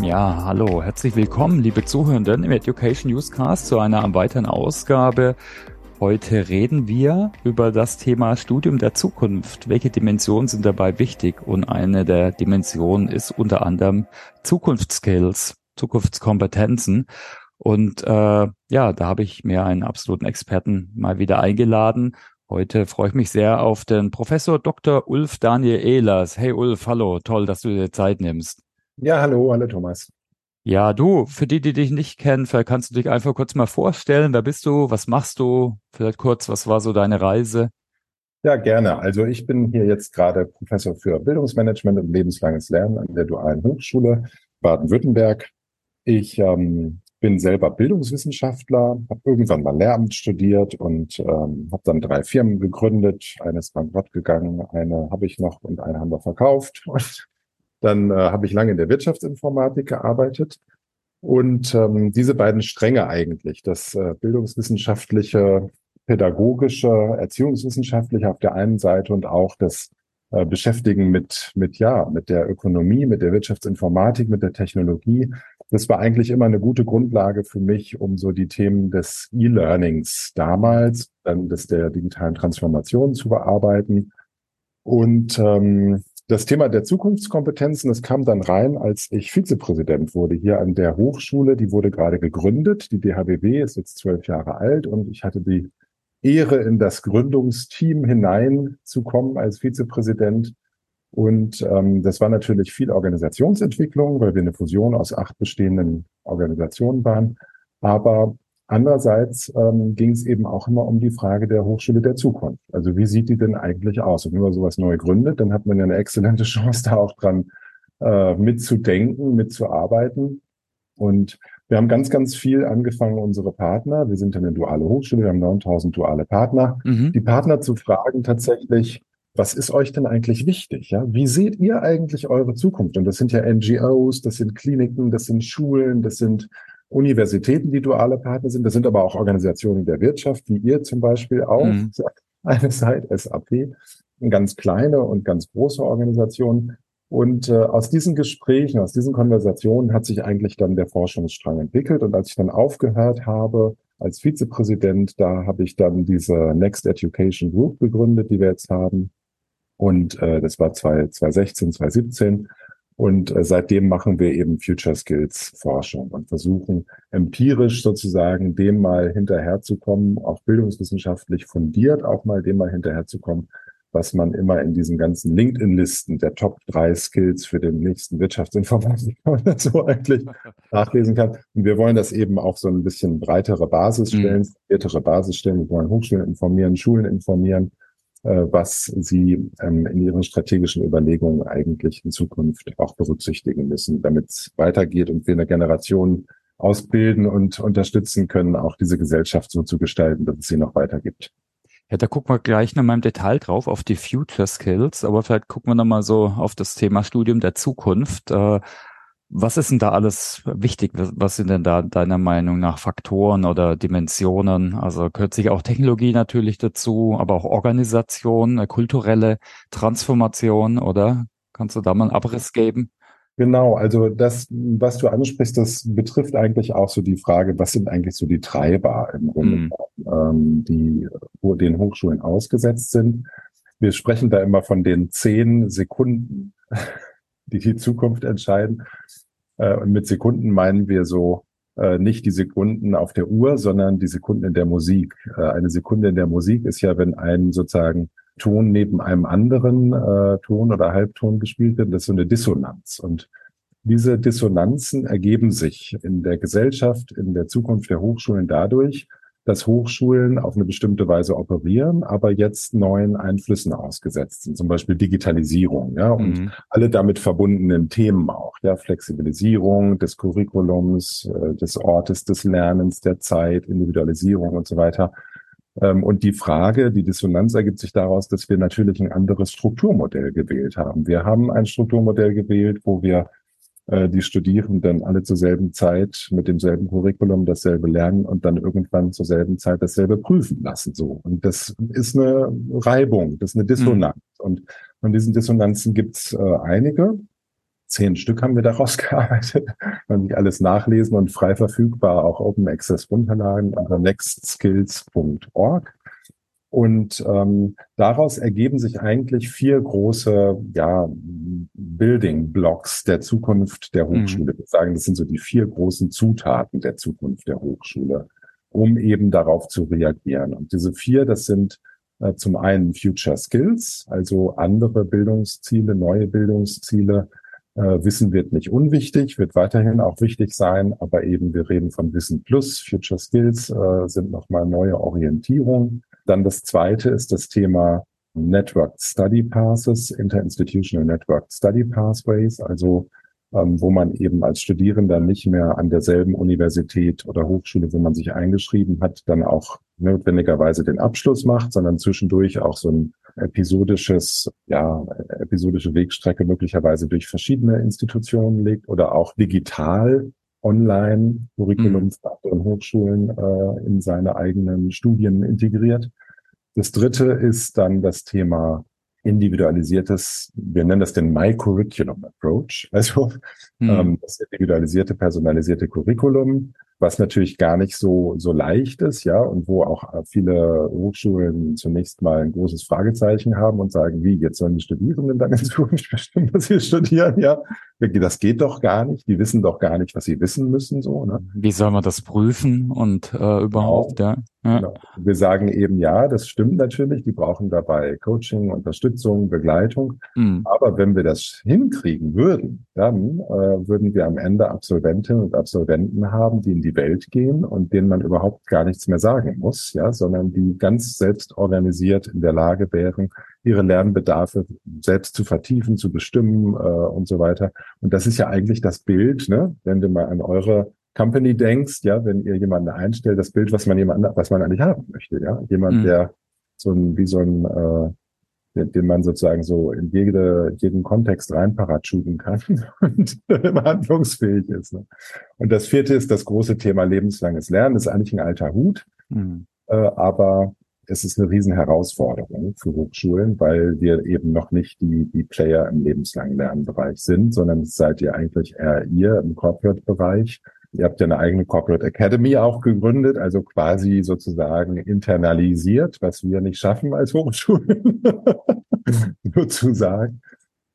Ja, hallo, herzlich willkommen, liebe Zuhörenden im Education Newscast zu einer weiteren Ausgabe. Heute reden wir über das Thema Studium der Zukunft. Welche Dimensionen sind dabei wichtig? Und eine der Dimensionen ist unter anderem Zukunftsskills, Zukunftskompetenzen. Und äh, ja, da habe ich mir einen absoluten Experten mal wieder eingeladen. Heute freue ich mich sehr auf den Professor Dr. Ulf Daniel Ehlers. Hey Ulf, hallo, toll, dass du dir Zeit nimmst. Ja, hallo, hallo Thomas. Ja, du, für die, die dich nicht kennen, vielleicht kannst du dich einfach kurz mal vorstellen. Wer bist du? Was machst du? Vielleicht kurz, was war so deine Reise? Ja, gerne. Also ich bin hier jetzt gerade Professor für Bildungsmanagement und lebenslanges Lernen an der Dualen Hochschule Baden-Württemberg. Ich ähm, bin selber Bildungswissenschaftler, habe irgendwann mal Lehramt studiert und ähm, habe dann drei Firmen gegründet. Eine ist bankrott gegangen, eine habe ich noch und eine haben wir verkauft. Und dann äh, habe ich lange in der Wirtschaftsinformatik gearbeitet. Und ähm, diese beiden Stränge eigentlich, das äh, bildungswissenschaftliche, pädagogische, erziehungswissenschaftliche auf der einen Seite und auch das äh, Beschäftigen mit, mit, ja, mit der Ökonomie, mit der Wirtschaftsinformatik, mit der Technologie. Das war eigentlich immer eine gute Grundlage für mich, um so die Themen des E-Learnings damals, dann des der digitalen Transformation zu bearbeiten. Und ähm, das Thema der Zukunftskompetenzen, das kam dann rein, als ich Vizepräsident wurde hier an der Hochschule. Die wurde gerade gegründet. Die DHBW ist jetzt zwölf Jahre alt und ich hatte die Ehre, in das Gründungsteam hineinzukommen als Vizepräsident. Und ähm, das war natürlich viel Organisationsentwicklung, weil wir eine Fusion aus acht bestehenden Organisationen waren. Aber Andererseits ähm, ging es eben auch immer um die Frage der Hochschule der Zukunft. Also wie sieht die denn eigentlich aus? Und wenn man sowas neu gründet, dann hat man ja eine exzellente Chance, da auch dran äh, mitzudenken, mitzuarbeiten. Und wir haben ganz, ganz viel angefangen, unsere Partner, wir sind eine duale Hochschule, wir haben 9000 duale Partner, mhm. die Partner zu fragen tatsächlich, was ist euch denn eigentlich wichtig? Ja? Wie seht ihr eigentlich eure Zukunft? Und das sind ja NGOs, das sind Kliniken, das sind Schulen, das sind Universitäten, die duale Partner sind. Das sind aber auch Organisationen der Wirtschaft, wie ihr zum Beispiel auch, mhm. eine Zeit, SAP, ganz kleine und ganz große Organisationen. Und äh, aus diesen Gesprächen, aus diesen Konversationen hat sich eigentlich dann der Forschungsstrang entwickelt. Und als ich dann aufgehört habe als Vizepräsident, da habe ich dann diese Next Education Group gegründet, die wir jetzt haben. Und äh, das war 2016, 2017. Und äh, seitdem machen wir eben Future Skills Forschung und versuchen empirisch sozusagen dem mal hinterherzukommen, auch bildungswissenschaftlich fundiert auch mal dem mal hinterherzukommen, was man immer in diesen ganzen LinkedIn-Listen der Top drei Skills für den nächsten Wirtschaftsinformatiker oder so eigentlich nachlesen kann. Und wir wollen das eben auf so ein bisschen breitere Basis stellen, mhm. Basis stellen. Wir wollen Hochschulen informieren, Schulen informieren was Sie ähm, in Ihren strategischen Überlegungen eigentlich in Zukunft auch berücksichtigen müssen, damit es weitergeht und wir eine Generation ausbilden und unterstützen können, auch diese Gesellschaft so zu gestalten, dass es sie noch weiter gibt. Ja, da gucken wir gleich noch mal im Detail drauf auf die Future Skills, aber vielleicht gucken wir noch mal so auf das Thema Studium der Zukunft. Äh, was ist denn da alles wichtig? Was sind denn da deiner Meinung nach Faktoren oder Dimensionen? Also gehört sich auch Technologie natürlich dazu, aber auch Organisation, kulturelle Transformation, oder? Kannst du da mal einen Abriss geben? Genau, also das, was du ansprichst, das betrifft eigentlich auch so die Frage, was sind eigentlich so die Treiber im Grunde, mm. ähm, die wo den Hochschulen ausgesetzt sind. Wir sprechen da immer von den zehn Sekunden die die Zukunft entscheiden. Äh, und mit Sekunden meinen wir so äh, nicht die Sekunden auf der Uhr, sondern die Sekunden in der Musik. Äh, eine Sekunde in der Musik ist ja, wenn ein sozusagen Ton neben einem anderen äh, Ton oder Halbton gespielt wird. Das ist so eine Dissonanz. Und diese Dissonanzen ergeben sich in der Gesellschaft, in der Zukunft der Hochschulen dadurch, dass Hochschulen auf eine bestimmte Weise operieren, aber jetzt neuen Einflüssen ausgesetzt sind, zum Beispiel Digitalisierung, ja, und mhm. alle damit verbundenen Themen auch, ja, Flexibilisierung des Curriculums, äh, des Ortes des Lernens, der Zeit, Individualisierung und so weiter. Ähm, und die Frage, die Dissonanz ergibt sich daraus, dass wir natürlich ein anderes Strukturmodell gewählt haben. Wir haben ein Strukturmodell gewählt, wo wir äh, die Studierenden alle zur selben Zeit mit demselben Curriculum dasselbe lernen und dann irgendwann zur selben Zeit dasselbe prüfen lassen. So. Und das ist eine Reibung, das ist eine Dissonanz. Mhm. Und von diesen Dissonanzen gibt's äh, einige. Zehn Stück haben wir daraus gearbeitet. Man sich alles nachlesen und frei verfügbar auch Open Access runterladen unter nextskills.org. Und ähm, daraus ergeben sich eigentlich vier große ja, Building Blocks der Zukunft der mhm. Hochschule. Mhm. Wir sagen, das sind so die vier großen Zutaten der Zukunft der Hochschule, um eben darauf zu reagieren. Und diese vier, das sind äh, zum einen Future Skills, also andere Bildungsziele, neue Bildungsziele. Äh, Wissen wird nicht unwichtig, wird weiterhin auch wichtig sein, aber eben wir reden von Wissen plus. Future Skills äh, sind nochmal neue Orientierung. Dann das zweite ist das Thema Networked Study Passes, Interinstitutional Networked Study Pathways, also ähm, wo man eben als Studierender nicht mehr an derselben Universität oder Hochschule, wo man sich eingeschrieben hat, dann auch notwendigerweise den Abschluss macht, sondern zwischendurch auch so ein episodisches, ja, episodische Wegstrecke möglicherweise durch verschiedene Institutionen legt oder auch digital online Curriculum mhm. und Hochschulen äh, in seine eigenen Studien integriert. Das dritte ist dann das Thema individualisiertes, wir nennen das den My Curriculum Approach, also mhm. ähm, das individualisierte, personalisierte Curriculum, was natürlich gar nicht so, so leicht ist, ja, und wo auch viele Hochschulen zunächst mal ein großes Fragezeichen haben und sagen, wie, jetzt sollen die Studierenden dann in Zukunft bestimmen, was sie studieren, ja. Das geht doch gar nicht. Die wissen doch gar nicht, was sie wissen müssen, so, ne? Wie soll man das prüfen und äh, überhaupt, genau. ja? Ja. Genau. Wir sagen eben, ja, das stimmt natürlich. Die brauchen dabei Coaching, Unterstützung, Begleitung. Mhm. Aber wenn wir das hinkriegen würden, dann äh, würden wir am Ende Absolventinnen und Absolventen haben, die in die Welt gehen und denen man überhaupt gar nichts mehr sagen muss, ja, sondern die ganz selbst organisiert in der Lage wären, ihre Lernbedarfe selbst zu vertiefen, zu bestimmen äh, und so weiter. Und das ist ja eigentlich das Bild, ne? wenn du mal an eure Company denkst, ja, wenn ihr jemanden einstellt, das Bild, was man jemand, was man eigentlich haben möchte, ja, jemand, mhm. der so ein, wie so ein, äh, den, den man sozusagen so in jede, jeden Kontext rein parachuten kann und handlungsfähig ist. Ne? Und das vierte ist das große Thema lebenslanges Lernen. Das ist eigentlich ein alter Hut, mhm. äh, aber es ist eine riesen Herausforderung für Hochschulen, weil wir eben noch nicht die, die Player im lebenslangen Lernbereich sind, sondern seid ihr eigentlich eher ihr im Corporate-Bereich Ihr habt ja eine eigene Corporate Academy auch gegründet, also quasi sozusagen internalisiert, was wir nicht schaffen als Hochschulen, nur zu sagen.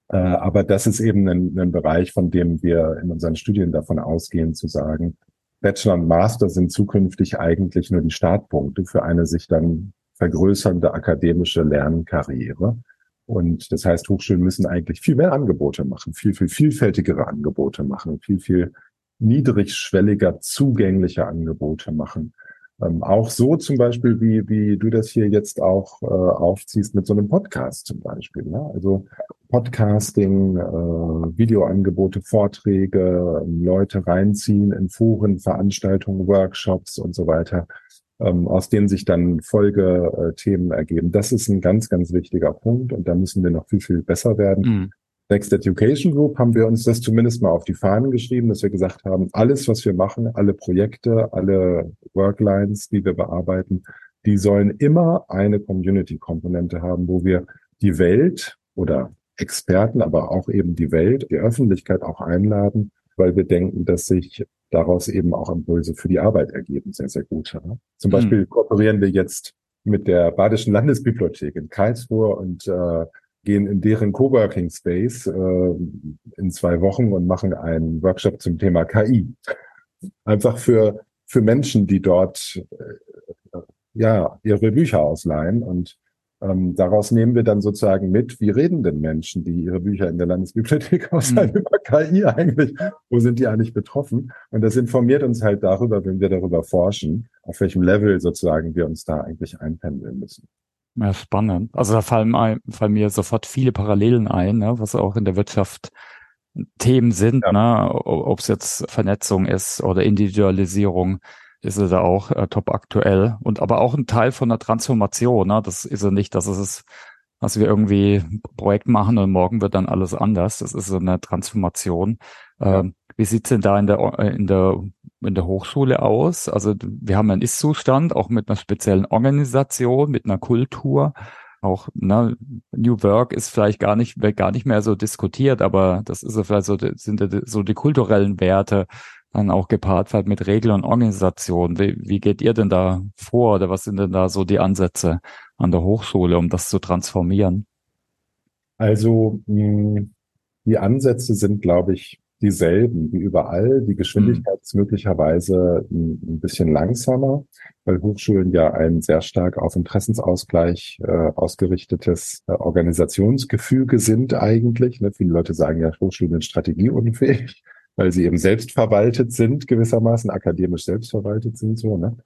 Äh, aber das ist eben ein, ein Bereich, von dem wir in unseren Studien davon ausgehen, zu sagen, Bachelor und Master sind zukünftig eigentlich nur die Startpunkte für eine sich dann vergrößernde akademische Lernkarriere. Und das heißt, Hochschulen müssen eigentlich viel mehr Angebote machen, viel, viel vielfältigere Angebote machen, viel, viel niedrigschwelliger, zugänglicher Angebote machen. Ähm, auch so zum Beispiel, wie, wie du das hier jetzt auch äh, aufziehst mit so einem Podcast zum Beispiel. Ne? Also Podcasting, äh, Videoangebote, Vorträge, Leute reinziehen in Foren, Veranstaltungen, Workshops und so weiter, ähm, aus denen sich dann Folgethemen ergeben. Das ist ein ganz, ganz wichtiger Punkt und da müssen wir noch viel, viel besser werden. Mhm. Next Education Group haben wir uns das zumindest mal auf die Fahnen geschrieben, dass wir gesagt haben, alles, was wir machen, alle Projekte, alle Worklines, die wir bearbeiten, die sollen immer eine Community-Komponente haben, wo wir die Welt oder Experten, aber auch eben die Welt, die Öffentlichkeit auch einladen, weil wir denken, dass sich daraus eben auch Impulse für die Arbeit ergeben, sehr, sehr gut. Ja. Zum Beispiel mhm. kooperieren wir jetzt mit der Badischen Landesbibliothek in Karlsruhe und äh, gehen in deren Coworking Space äh, in zwei Wochen und machen einen Workshop zum Thema KI. Einfach für, für Menschen, die dort äh, ja ihre Bücher ausleihen und ähm, daraus nehmen wir dann sozusagen mit, wie reden denn Menschen, die ihre Bücher in der Landesbibliothek ausleihen mhm. über KI eigentlich? Wo sind die eigentlich betroffen? Und das informiert uns halt darüber, wenn wir darüber forschen, auf welchem Level sozusagen wir uns da eigentlich einpendeln müssen. Ja, spannend. Also da fallen, fallen mir sofort viele Parallelen ein, ne, was auch in der Wirtschaft Themen sind, ja. ne, ob es jetzt Vernetzung ist oder Individualisierung, ist es da auch äh, top aktuell und aber auch ein Teil von der Transformation. Ne? Das ist ja nicht, dass es ist, dass wir irgendwie ein Projekt machen und morgen wird dann alles anders. Das ist so eine Transformation. Ähm, wie sieht's denn da in der in der in der Hochschule aus? Also wir haben einen Ist-Zustand, auch mit einer speziellen Organisation, mit einer Kultur. auch ne, New Work ist vielleicht gar nicht gar nicht mehr so diskutiert, aber das ist ja vielleicht so sind so die kulturellen Werte dann auch gepaart halt mit Regeln und Organisation. Wie, wie geht ihr denn da vor oder was sind denn da so die Ansätze an der Hochschule, um das zu transformieren? Also mh, die Ansätze sind, glaube ich, dieselben wie überall. Die Geschwindigkeit mhm. ist möglicherweise ein, ein, bisschen langsamer, weil Hochschulen ja ein sehr stark auf Interessensausgleich äh, ausgerichtetes äh, Organisationsgefüge sind eigentlich. Ne? Viele Leute sagen ja, Hochschulen sind strategieunfähig, weil sie eben selbstverwaltet sind, gewissermaßen akademisch selbstverwaltet sind. so. Ne?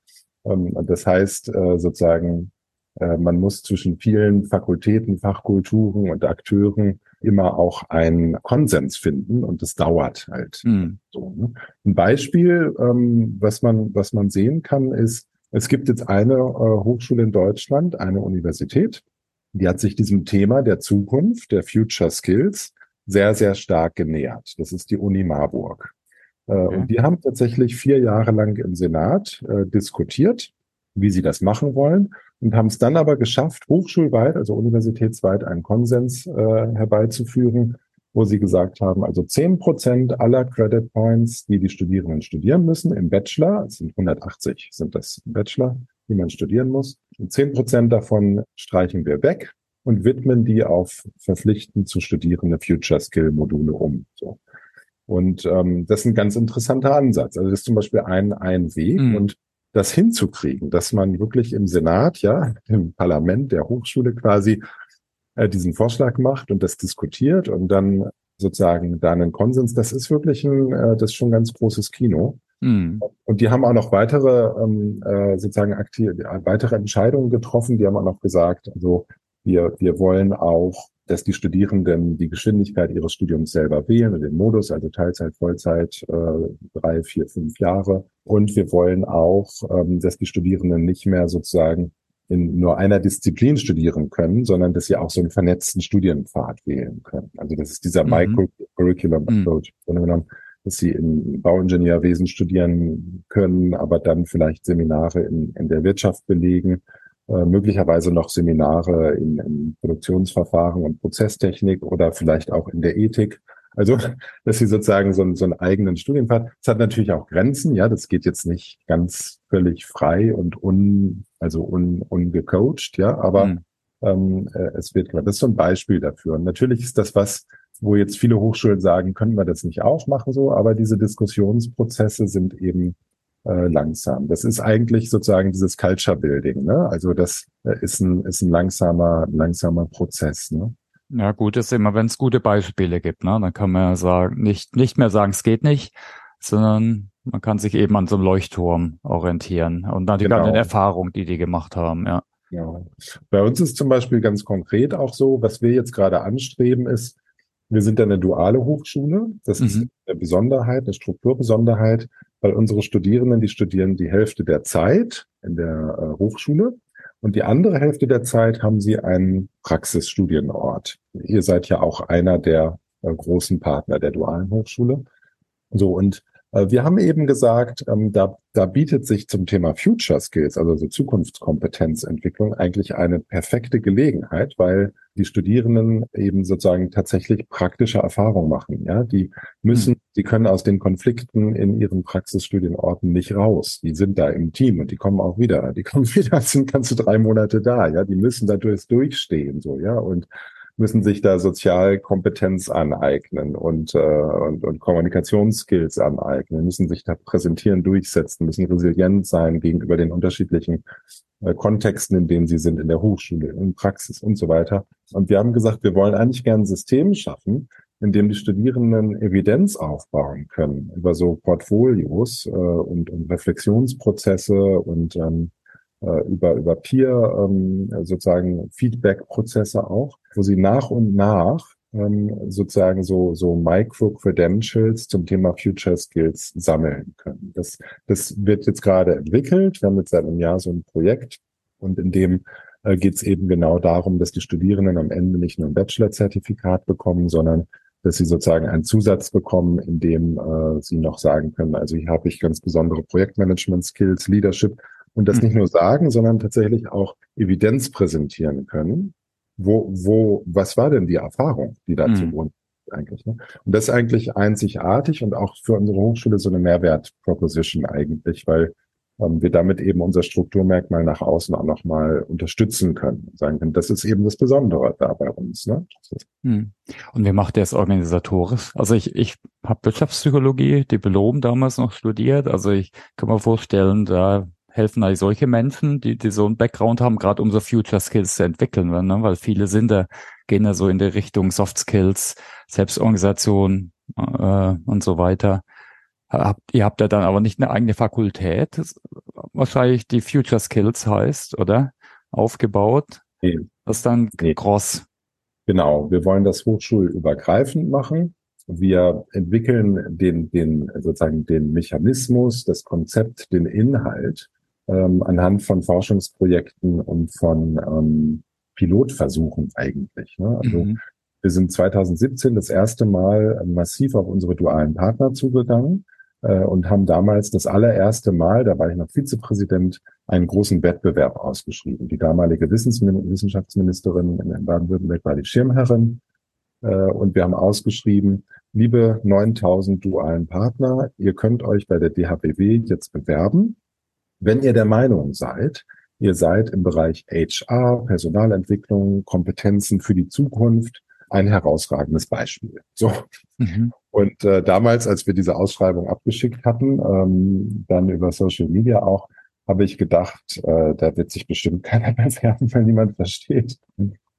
Ähm, und das heißt äh, sozusagen, äh, man muss zwischen vielen Fakultäten, Fachkulturen und Akteuren immer auch einen Konsens finden und das dauert halt. Mhm. So, ne? Ein Beispiel, ähm, was man was man sehen kann, ist, es gibt jetzt eine äh, Hochschule in Deutschland, eine Universität, die hat sich diesem Thema der Zukunft, der Future Skills, sehr sehr stark genähert. Das ist die Uni Marburg. Äh. Und die haben tatsächlich vier Jahre lang im Senat äh, diskutiert, wie sie das machen wollen und haben es dann aber geschafft, hochschulweit, also universitätsweit, einen Konsens äh, herbeizuführen, wo sie gesagt haben, also zehn Prozent aller Credit Points, die die Studierenden studieren müssen im Bachelor, es sind 180 sind das Bachelor, die man studieren muss, und zehn Prozent davon streichen wir weg und widmen die auf verpflichtend zu studierende Future Skill Module um. So. Und ähm, das ist ein ganz interessanter Ansatz. Also das ist zum Beispiel ein, ein Weg. Mhm. Und das hinzukriegen, dass man wirklich im Senat, ja, im Parlament der Hochschule quasi äh, diesen Vorschlag macht und das diskutiert und dann sozusagen da einen Konsens, das ist wirklich ein, äh, das ist schon ein ganz großes Kino. Mhm. Und die haben auch noch weitere ähm, äh, sozusagen aktiv, weitere Entscheidungen getroffen. Die haben auch noch gesagt, also wir, wir wollen auch dass die Studierenden die Geschwindigkeit ihres Studiums selber wählen und den Modus, also Teilzeit, Vollzeit, äh, drei, vier, fünf Jahre. Und wir wollen auch, ähm, dass die Studierenden nicht mehr sozusagen in nur einer Disziplin studieren können, sondern dass sie auch so einen vernetzten Studienpfad wählen können. Also das ist dieser mhm. Micro-Curriculum mhm. Approach. Mhm. dass sie im Bauingenieurwesen studieren können, aber dann vielleicht Seminare in, in der Wirtschaft belegen äh, möglicherweise noch Seminare in, in Produktionsverfahren und Prozesstechnik oder vielleicht auch in der Ethik. Also, dass sie sozusagen so, einen, so einen eigenen Studienpfad. Es hat natürlich auch Grenzen, ja, das geht jetzt nicht ganz völlig frei und un, also un, ungecoacht, ja, aber mhm. ähm, äh, es wird klar. Das ist so ein Beispiel dafür. Und natürlich ist das was, wo jetzt viele Hochschulen sagen, können wir das nicht auch machen so, aber diese Diskussionsprozesse sind eben äh, langsam. Das ist eigentlich sozusagen dieses Culture Building. Ne? Also das äh, ist ein, ist ein langsamer, langsamer Prozess. Ne? Ja, gut ist immer, wenn es gute Beispiele gibt, ne? dann kann man ja sagen, nicht, nicht mehr sagen, es geht nicht, sondern man kann sich eben an so einem Leuchtturm orientieren und natürlich genau. an den Erfahrungen, die die gemacht haben, ja. Ja. Bei uns ist zum Beispiel ganz konkret auch so, was wir jetzt gerade anstreben, ist, wir sind eine duale Hochschule. Das mhm. ist eine Besonderheit, eine Strukturbesonderheit, weil unsere Studierenden, die studieren die Hälfte der Zeit in der äh, Hochschule und die andere Hälfte der Zeit haben sie einen Praxisstudienort. Ihr seid ja auch einer der äh, großen Partner der dualen Hochschule. So, und wir haben eben gesagt, ähm, da, da bietet sich zum Thema Future Skills, also so Zukunftskompetenzentwicklung, eigentlich eine perfekte Gelegenheit, weil die Studierenden eben sozusagen tatsächlich praktische Erfahrungen machen. Ja, die müssen, mhm. die können aus den Konflikten in ihren Praxisstudienorten nicht raus. Die sind da im Team und die kommen auch wieder. Die kommen wieder, sind ganze drei Monate da. Ja, die müssen dadurch durchstehen, so, ja, und müssen sich da Sozialkompetenz aneignen und, äh, und, und Kommunikationsskills aneignen, müssen sich da präsentieren, durchsetzen, müssen resilient sein gegenüber den unterschiedlichen äh, Kontexten, in denen sie sind, in der Hochschule, in Praxis und so weiter. Und wir haben gesagt, wir wollen eigentlich gerne ein System schaffen, in dem die Studierenden Evidenz aufbauen können über so Portfolios äh, und, und Reflexionsprozesse und ähm, äh, über, über Peer ähm, sozusagen Feedback-Prozesse auch, wo sie nach und nach ähm, sozusagen so, so Micro-Credentials zum Thema Future Skills sammeln können. Das, das wird jetzt gerade entwickelt. Wir haben jetzt seit einem Jahr so ein Projekt und in dem äh, geht es eben genau darum, dass die Studierenden am Ende nicht nur ein Bachelor-Zertifikat bekommen, sondern dass sie sozusagen einen Zusatz bekommen, in dem äh, sie noch sagen können, also hier habe ich ganz besondere Projektmanagement-Skills, Leadership und das mhm. nicht nur sagen, sondern tatsächlich auch Evidenz präsentieren können, wo, wo, was war denn die Erfahrung, die dazu mhm. Grund eigentlich? Ne? Und das ist eigentlich einzigartig und auch für unsere Hochschule so eine Mehrwert-Proposition eigentlich, weil ähm, wir damit eben unser Strukturmerkmal nach außen auch nochmal unterstützen können. Sagen können, das ist eben das Besondere da bei uns. Ne? Hm. Und wie macht ihr es organisatorisch? Also ich, ich habe Wirtschaftspsychologie, Diplom damals noch studiert. Also ich kann mir vorstellen, da helfen eigentlich solche Menschen, die, die so einen Background haben, gerade um so Future Skills zu entwickeln, ne? weil viele sind da, gehen da so in die Richtung Soft Skills, Selbstorganisation äh, und so weiter. Habt, ihr habt ja dann aber nicht eine eigene Fakultät, wahrscheinlich die Future Skills heißt, oder? Aufgebaut. Nee. Das ist dann nee. cross. Genau, wir wollen das hochschulübergreifend machen. Wir entwickeln den, den, sozusagen den Mechanismus, das Konzept, den Inhalt ähm, anhand von Forschungsprojekten und von ähm, Pilotversuchen eigentlich. Ne? Also mhm. wir sind 2017 das erste Mal massiv auf unsere dualen Partner zugegangen äh, und haben damals das allererste Mal, da war ich noch Vizepräsident, einen großen Wettbewerb ausgeschrieben. Die damalige Wissensmin Wissenschaftsministerin in Baden-Württemberg war die Schirmherrin äh, und wir haben ausgeschrieben, liebe 9000 dualen Partner, ihr könnt euch bei der DHBW jetzt bewerben, wenn ihr der Meinung seid, ihr seid im Bereich HR, Personalentwicklung, Kompetenzen für die Zukunft ein herausragendes Beispiel. So. Mhm. Und äh, damals, als wir diese Ausschreibung abgeschickt hatten, ähm, dann über Social Media auch, habe ich gedacht, äh, da wird sich bestimmt keiner mehr bewerben, wenn niemand versteht,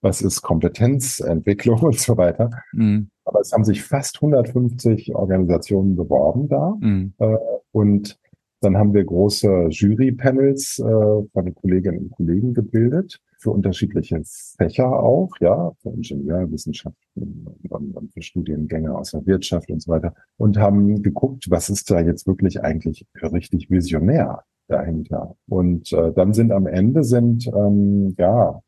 was ist Kompetenzentwicklung und so weiter. Mhm. Aber es haben sich fast 150 Organisationen beworben da. Mhm. Äh, und dann haben wir große Jury-Panels äh, von Kolleginnen und Kollegen gebildet für unterschiedliche Fächer auch, ja, für Ingenieurwissenschaften und, und für Studiengänge aus der Wirtschaft und so weiter und haben geguckt, was ist da jetzt wirklich eigentlich richtig visionär dahinter. Und äh, dann sind am Ende sind ähm, ja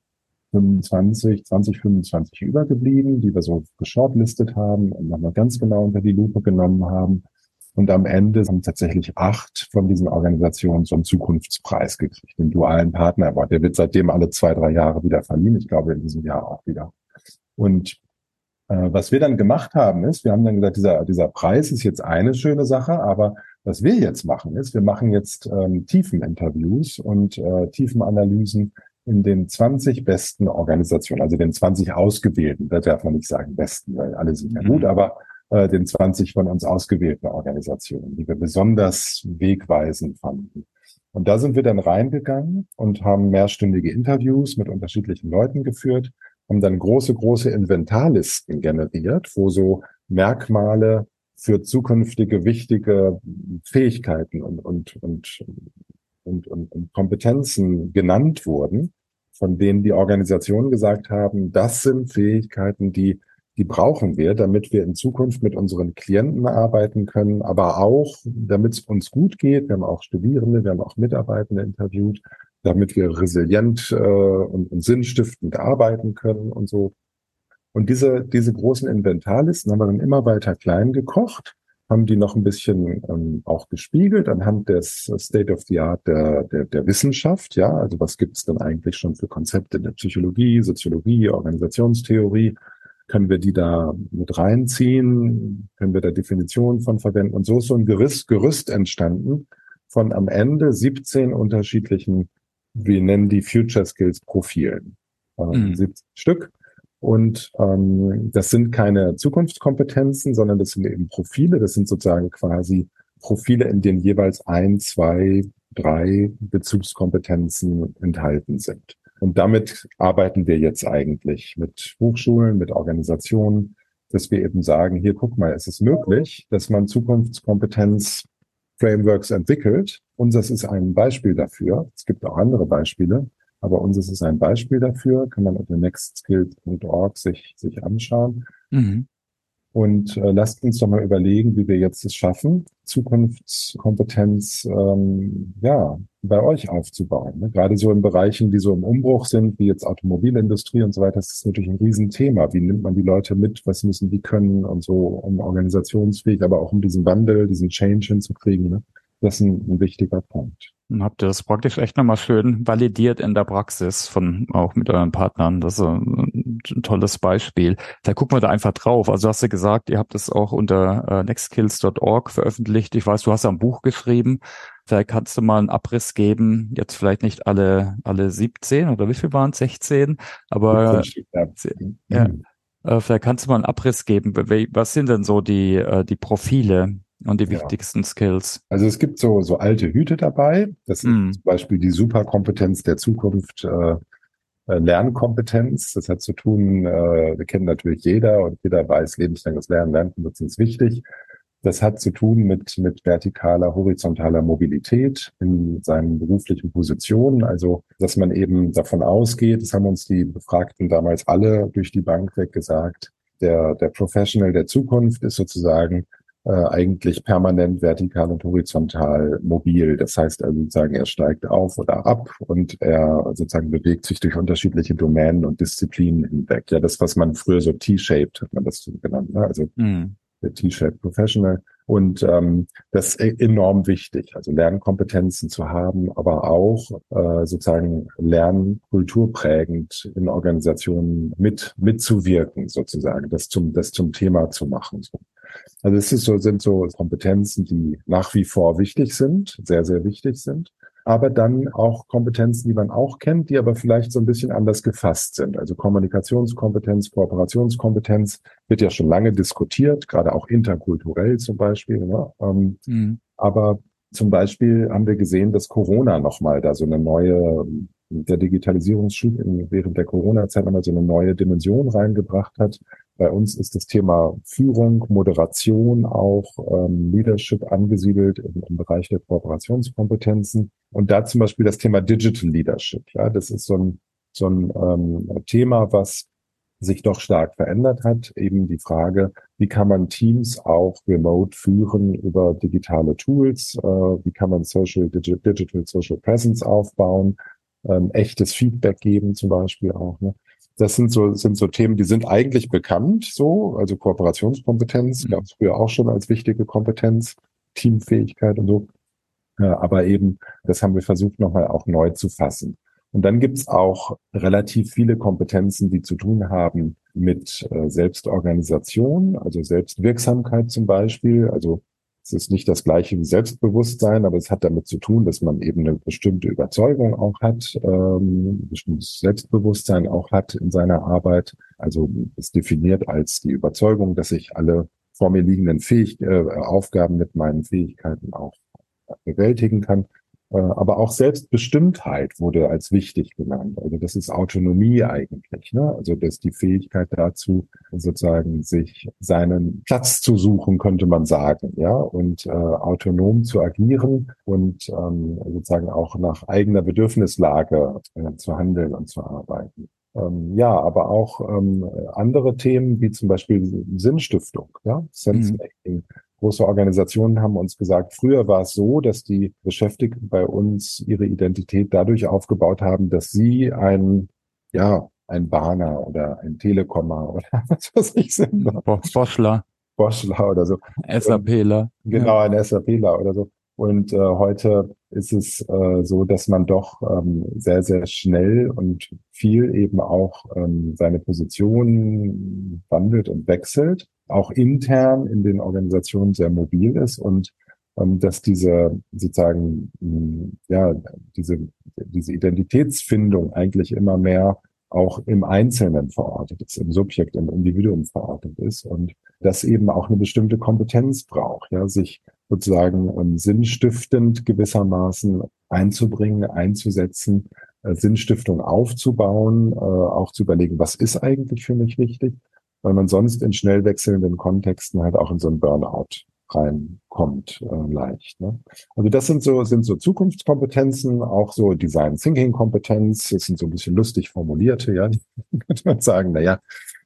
25, 20, 25 übergeblieben, die wir so geshortlistet haben und nochmal ganz genau unter die Lupe genommen haben und am Ende haben tatsächlich acht von diesen Organisationen so einen Zukunftspreis gekriegt, den dualen Partner Award. Der wird seitdem alle zwei, drei Jahre wieder verliehen. Ich glaube in diesem Jahr auch wieder. Und äh, was wir dann gemacht haben, ist, wir haben dann gesagt, dieser, dieser Preis ist jetzt eine schöne Sache, aber was wir jetzt machen, ist, wir machen jetzt ähm, Tiefeninterviews und äh, Tiefenanalysen in den 20 besten Organisationen, also den 20 ausgewählten, da darf man nicht sagen besten, weil alle sind ja gut, mhm. aber äh, den 20 von uns ausgewählten Organisationen, die wir besonders wegweisend fanden. Und da sind wir dann reingegangen und haben mehrstündige Interviews mit unterschiedlichen Leuten geführt, haben dann große, große Inventarlisten generiert, wo so Merkmale für zukünftige wichtige Fähigkeiten und, und, und, und, und, und Kompetenzen genannt wurden, von denen die Organisationen gesagt haben, das sind Fähigkeiten, die die brauchen wir, damit wir in Zukunft mit unseren Klienten arbeiten können, aber auch, damit es uns gut geht. Wir haben auch Studierende, wir haben auch Mitarbeitende interviewt, damit wir resilient äh, und, und sinnstiftend arbeiten können und so. Und diese, diese großen Inventarlisten haben wir dann immer weiter klein gekocht, haben die noch ein bisschen ähm, auch gespiegelt anhand des State of the Art der, der, der Wissenschaft. Ja, also was gibt es denn eigentlich schon für Konzepte der Psychologie, Soziologie, Organisationstheorie? Können wir die da mit reinziehen, können wir da Definitionen von verwenden. Und so ist so ein Gerüst, Gerüst entstanden von am Ende 17 unterschiedlichen, wir nennen die Future Skills Profilen. Ähm, mhm. 17 Stück. Und ähm, das sind keine Zukunftskompetenzen, sondern das sind eben Profile. Das sind sozusagen quasi Profile, in denen jeweils ein, zwei, drei Bezugskompetenzen enthalten sind. Und damit arbeiten wir jetzt eigentlich mit Hochschulen, mit Organisationen, dass wir eben sagen, hier guck mal, es ist möglich, dass man Zukunftskompetenz Frameworks entwickelt. Unseres ist ein Beispiel dafür. Es gibt auch andere Beispiele, aber unseres ist ein Beispiel dafür. Kann man unter nextskills.org sich, sich anschauen. Mhm. Und äh, lasst uns doch mal überlegen, wie wir jetzt es schaffen, Zukunftskompetenz ähm, ja bei euch aufzubauen. Ne? Gerade so in Bereichen, die so im Umbruch sind, wie jetzt Automobilindustrie und so weiter, das ist natürlich ein Riesenthema. Wie nimmt man die Leute mit? Was müssen die können und so, um organisationsfähig, aber auch um diesen Wandel, diesen Change hinzukriegen. Ne? Das ist ein, wichtiger Punkt. Und habt ihr das praktisch echt nochmal schön validiert in der Praxis von auch mit euren Partnern. Das ist ein, tolles Beispiel. Da gucken wir da einfach drauf. Also hast du gesagt, ihr habt es auch unter äh, nextskills.org veröffentlicht. Ich weiß, du hast ja ein Buch geschrieben. Vielleicht kannst du mal einen Abriss geben. Jetzt vielleicht nicht alle, alle 17 oder wie viel waren es? 16? Aber, ja. ja. Äh, vielleicht kannst du mal einen Abriss geben. Was sind denn so die, äh, die Profile und die ja. wichtigsten Skills? Also es gibt so, so alte Hüte dabei. Das ist mm. zum Beispiel die Superkompetenz der Zukunft, äh, äh, Lernkompetenz. Das hat zu tun, äh, wir kennen natürlich jeder und jeder weiß, lebenslanges Lernen, Lernkompetenz ist wichtig. Das hat zu tun mit, mit vertikaler, horizontaler Mobilität in seinen beruflichen Positionen. Also, dass man eben davon ausgeht, das haben uns die Befragten damals alle durch die Bank weg gesagt, der, der Professional der Zukunft ist sozusagen äh, eigentlich permanent vertikal und horizontal mobil. Das heißt also sozusagen, er steigt auf oder ab und er sozusagen bewegt sich durch unterschiedliche Domänen und Disziplinen hinweg. Ja, das, was man früher so T-shaped hat man das so genannt. Ne? Also mhm T-Shirt Professional. Und ähm, das ist e-, enorm wichtig, also Lernkompetenzen zu haben, aber auch äh, sozusagen lernkulturprägend in Organisationen mit mitzuwirken, sozusagen, das zum das zum Thema zu machen. So. Also es ist so, sind so Kompetenzen, die nach wie vor wichtig sind, sehr, sehr wichtig sind aber dann auch Kompetenzen, die man auch kennt, die aber vielleicht so ein bisschen anders gefasst sind. Also Kommunikationskompetenz, Kooperationskompetenz wird ja schon lange diskutiert, gerade auch interkulturell zum Beispiel. Ne? Ähm, mhm. Aber zum Beispiel haben wir gesehen, dass Corona nochmal da so eine neue, der Digitalisierungsschub während der Corona-Zeit nochmal so eine neue Dimension reingebracht hat, bei uns ist das Thema Führung, Moderation, auch ähm, Leadership angesiedelt im, im, Bereich der Kooperationskompetenzen. Und da zum Beispiel das Thema Digital Leadership. Ja, das ist so ein, so ein ähm, Thema, was sich doch stark verändert hat. Eben die Frage, wie kann man Teams auch remote führen über digitale Tools? Äh, wie kann man Social, Digital Social Presence aufbauen? Ähm, echtes Feedback geben zum Beispiel auch. Ne? Das sind so, sind so Themen, die sind eigentlich bekannt, so, also Kooperationskompetenz mhm. gab es früher auch schon als wichtige Kompetenz, Teamfähigkeit und so. aber eben, das haben wir versucht, nochmal auch neu zu fassen. Und dann gibt's auch relativ viele Kompetenzen, die zu tun haben mit äh, Selbstorganisation, also Selbstwirksamkeit zum Beispiel, also es ist nicht das gleiche wie Selbstbewusstsein, aber es hat damit zu tun, dass man eben eine bestimmte Überzeugung auch hat, ähm, ein bestimmtes Selbstbewusstsein auch hat in seiner Arbeit. Also es definiert als die Überzeugung, dass ich alle vor mir liegenden Fähig äh, Aufgaben mit meinen Fähigkeiten auch bewältigen kann. Äh, aber auch Selbstbestimmtheit wurde als wichtig genannt. Also das ist Autonomie eigentlich. Ne? Also das ist die Fähigkeit dazu, sozusagen sich seinen Platz zu suchen, könnte man sagen, ja, und äh, autonom zu agieren und ähm, sozusagen auch nach eigener Bedürfnislage äh, zu handeln und zu arbeiten. Ähm, ja, aber auch ähm, andere Themen wie zum Beispiel Sinnstiftung, ja, Sense-Making. Mhm große Organisationen haben uns gesagt, früher war es so, dass die Beschäftigten bei uns ihre Identität dadurch aufgebaut haben, dass sie ein, ja, ein Bahner oder ein Telekommer oder was weiß ich sind. Boschler. Boschler oder so. SAPler. Genau, ein SAPler oder so. Und äh, heute ist es äh, so, dass man doch ähm, sehr, sehr schnell und viel eben auch ähm, seine Position wandelt und wechselt auch intern in den Organisationen sehr mobil ist und ähm, dass diese sozusagen ja diese diese Identitätsfindung eigentlich immer mehr auch im Einzelnen verortet ist, im Subjekt, im Individuum verortet ist und das eben auch eine bestimmte Kompetenz braucht, ja, sich sozusagen ähm, sinnstiftend gewissermaßen einzubringen, einzusetzen, äh, Sinnstiftung aufzubauen, äh, auch zu überlegen, was ist eigentlich für mich wichtig weil man sonst in schnell wechselnden Kontexten halt auch in so einen Burnout reinkommt äh, leicht. Ne? Also das sind so sind so Zukunftskompetenzen, auch so Design Thinking Kompetenz. Das sind so ein bisschen lustig formulierte, ja. könnte man sagen, na ja,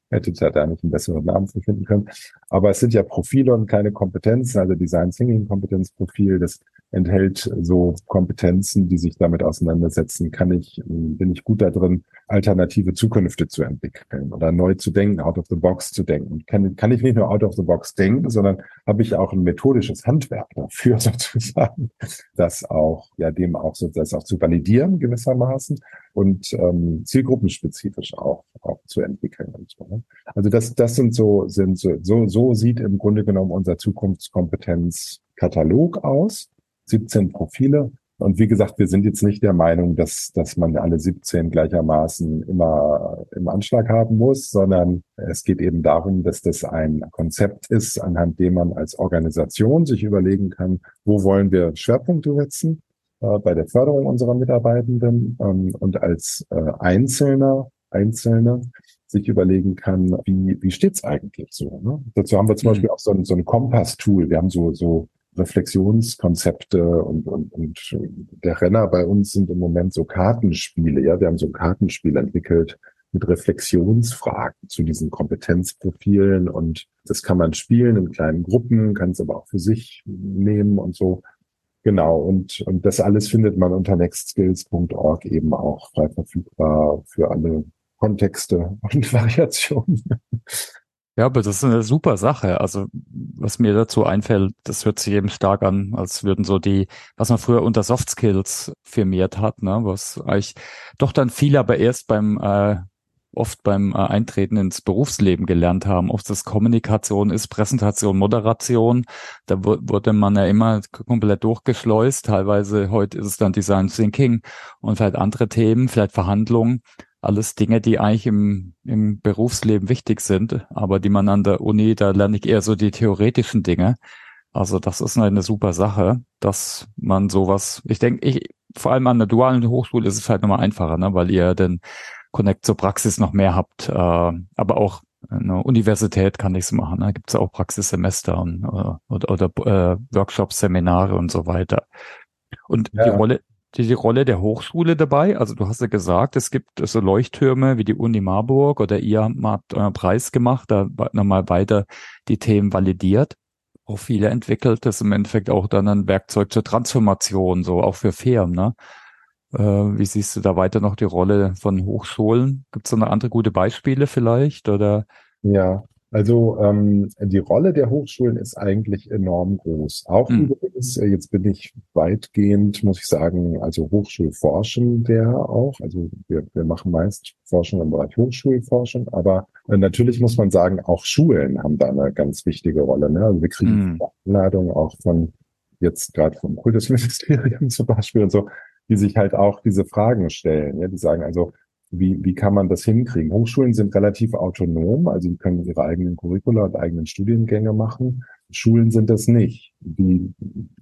hätte ja da nicht einen besseren Namen für finden können. Aber es sind ja Profile und keine Kompetenzen. Also Design Thinking Kompetenzprofil, das enthält so Kompetenzen, die sich damit auseinandersetzen. Kann ich, bin ich gut da drin, alternative Zukünfte zu entwickeln oder neu zu denken, out of the box zu denken. Kann, kann ich nicht nur out of the box denken, sondern habe ich auch ein methodisches Handwerk dafür sozusagen, das auch, ja, dem auch so, das auch zu validieren gewissermaßen und ähm, zielgruppenspezifisch auch, auch zu entwickeln und so. Ne? Also das, das sind so, sind so, so, so sieht im Grunde genommen unser Zukunftskompetenzkatalog aus. 17 Profile und wie gesagt, wir sind jetzt nicht der Meinung, dass, dass man alle 17 gleichermaßen immer im Anschlag haben muss, sondern es geht eben darum, dass das ein Konzept ist, anhand dem man als Organisation sich überlegen kann, wo wollen wir Schwerpunkte setzen äh, bei der Förderung unserer Mitarbeitenden ähm, und als äh, Einzelner, Einzelne sich überlegen kann, wie, wie steht's eigentlich so. Ne? Dazu haben wir zum mhm. Beispiel auch so ein, so ein Kompass-Tool. Wir haben so, so Reflexionskonzepte und, und, und der Renner bei uns sind im Moment so Kartenspiele. Ja, wir haben so ein Kartenspiel entwickelt mit Reflexionsfragen zu diesen Kompetenzprofilen und das kann man spielen in kleinen Gruppen, kann es aber auch für sich nehmen und so. Genau, und, und das alles findet man unter nextskills.org eben auch frei verfügbar für alle Kontexte und Variationen. Ja, aber das ist eine super Sache. Also, was mir dazu einfällt, das hört sich eben stark an, als würden so die, was man früher unter Soft Skills firmiert hat, ne, was eigentlich doch dann viele aber erst beim, äh, oft beim äh, Eintreten ins Berufsleben gelernt haben. Oft das Kommunikation ist, Präsentation, Moderation. Da wurde man ja immer komplett durchgeschleust. Teilweise heute ist es dann Design Thinking und vielleicht andere Themen, vielleicht Verhandlungen alles Dinge, die eigentlich im, im Berufsleben wichtig sind, aber die man an der Uni, da lerne ich eher so die theoretischen Dinge. Also das ist eine super Sache, dass man sowas, ich denke, ich, vor allem an der dualen Hochschule ist es halt nochmal einfacher, ne, weil ihr den Connect zur Praxis noch mehr habt, äh, aber auch eine Universität kann nichts machen. Da ne? gibt es auch Praxissemester und, äh, oder, oder äh, Workshops, Seminare und so weiter. Und ja. die Rolle, die, die Rolle der Hochschule dabei? Also du hast ja gesagt, es gibt so Leuchttürme wie die Uni Marburg oder ihr habt euren Preis gemacht, da nochmal weiter die Themen validiert, Profile entwickelt, das ist im Endeffekt auch dann ein Werkzeug zur Transformation, so auch für Firmen, ne? Äh, wie siehst du da weiter noch die Rolle von Hochschulen? Gibt es da noch andere gute Beispiele vielleicht oder? Ja, also ähm, die Rolle der Hochschulen ist eigentlich enorm groß. Auch mhm. übrigens, äh, jetzt bin ich weitgehend, muss ich sagen, also Hochschulforschender auch. Also wir, wir machen meist Forschung im Bereich Hochschulforschung, aber äh, natürlich muss man sagen, auch Schulen haben da eine ganz wichtige Rolle. Ne? Also wir kriegen mhm. Einladungen auch von jetzt gerade vom Kultusministerium zum Beispiel und so, die sich halt auch diese Fragen stellen. Ja? Die sagen also, wie, wie kann man das hinkriegen? Hochschulen sind relativ autonom, also die können ihre eigenen Curricula und eigenen Studiengänge machen. Schulen sind das nicht. Die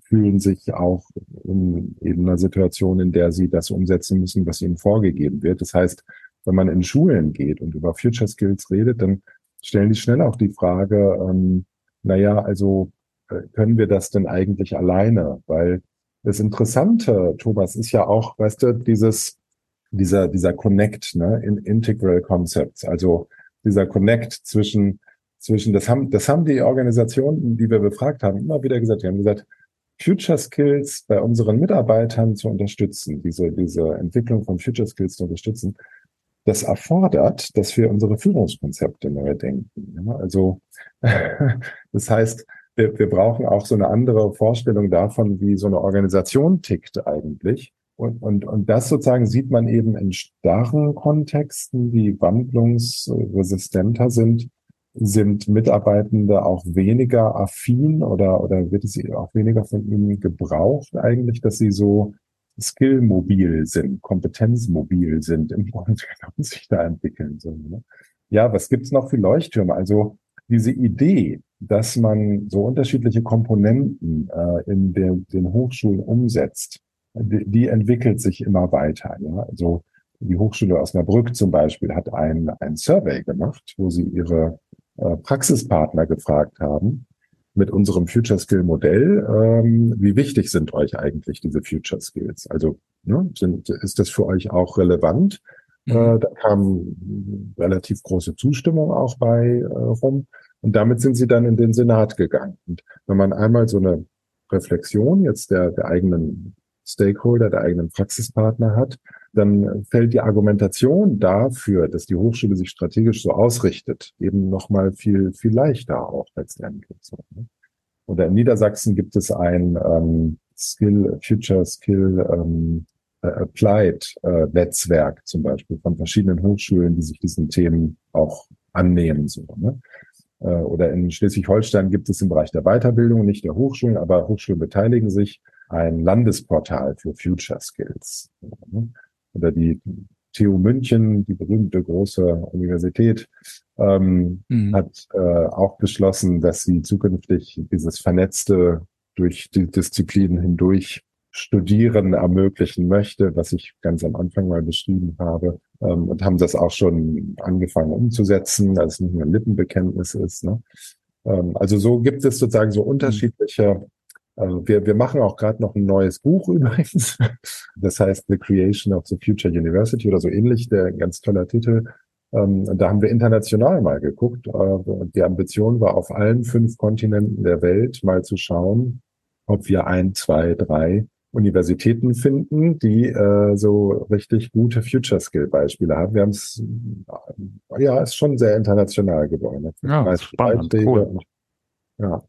fühlen sich auch in eben einer Situation, in der sie das umsetzen müssen, was ihnen vorgegeben wird. Das heißt, wenn man in Schulen geht und über Future Skills redet, dann stellen die schnell auch die Frage, ähm, naja, also äh, können wir das denn eigentlich alleine? Weil das Interessante, Thomas, ist ja auch, weißt du, dieses, dieser, dieser Connect, ne, in Integral Concepts, also dieser Connect zwischen, zwischen, das haben, das haben die Organisationen, die wir befragt haben, immer wieder gesagt. Die haben gesagt, Future Skills bei unseren Mitarbeitern zu unterstützen, diese, diese Entwicklung von Future Skills zu unterstützen, das erfordert, dass wir unsere Führungskonzepte neu denken. Ja, also, das heißt, wir, wir brauchen auch so eine andere Vorstellung davon, wie so eine Organisation tickt eigentlich. Und, und, und das sozusagen sieht man eben in starren Kontexten, die wandlungsresistenter sind, sind Mitarbeitende auch weniger affin oder, oder wird es auch weniger von ihnen gebraucht eigentlich, dass sie so skillmobil sind, kompetenzmobil sind im Grunde genommen sich da entwickeln. So, ne? Ja, was gibt's noch für Leuchttürme? Also diese Idee, dass man so unterschiedliche Komponenten äh, in der, den Hochschulen umsetzt, die, die entwickelt sich immer weiter. Ja? Also die Hochschule Osnabrück zum Beispiel hat ein, ein Survey gemacht, wo sie ihre äh, Praxispartner gefragt haben, mit unserem Future Skill Modell, ähm, wie wichtig sind euch eigentlich diese Future Skills? Also ne, sind, ist das für euch auch relevant? Mhm. Äh, da kam relativ große Zustimmung auch bei äh, rum. Und damit sind sie dann in den Senat gegangen. Und wenn man einmal so eine Reflexion jetzt der, der eigenen Stakeholder, der eigenen Praxispartner hat, dann fällt die Argumentation dafür, dass die Hochschule sich strategisch so ausrichtet, eben nochmal viel, viel leichter auch letztendlich. Ne? Oder in Niedersachsen gibt es ein ähm, Skill, Future Skill ähm, äh, Applied äh, Netzwerk zum Beispiel von verschiedenen Hochschulen, die sich diesen Themen auch annehmen. So, ne? Äh, oder in Schleswig-Holstein gibt es im Bereich der Weiterbildung, nicht der Hochschulen, aber Hochschulen beteiligen sich, ein Landesportal für Future Skills. Oder die TU München, die berühmte große Universität, ähm, mhm. hat äh, auch beschlossen, dass sie zukünftig dieses vernetzte durch die Disziplinen hindurch Studieren ermöglichen möchte, was ich ganz am Anfang mal beschrieben habe, ähm, und haben das auch schon angefangen umzusetzen, als es nicht nur ein Lippenbekenntnis ist. Ne? Ähm, also so gibt es sozusagen so unterschiedliche also wir, wir machen auch gerade noch ein neues Buch übrigens. Das heißt The Creation of the Future University oder so ähnlich, der ganz toller Titel. Ähm, da haben wir international mal geguckt. Äh, die Ambition war auf allen fünf Kontinenten der Welt mal zu schauen, ob wir ein, zwei, drei Universitäten finden, die äh, so richtig gute Future Skill Beispiele haben. Wir haben es, ja, ist schon sehr international geworden. Ja, spannend, cool. Und, ja,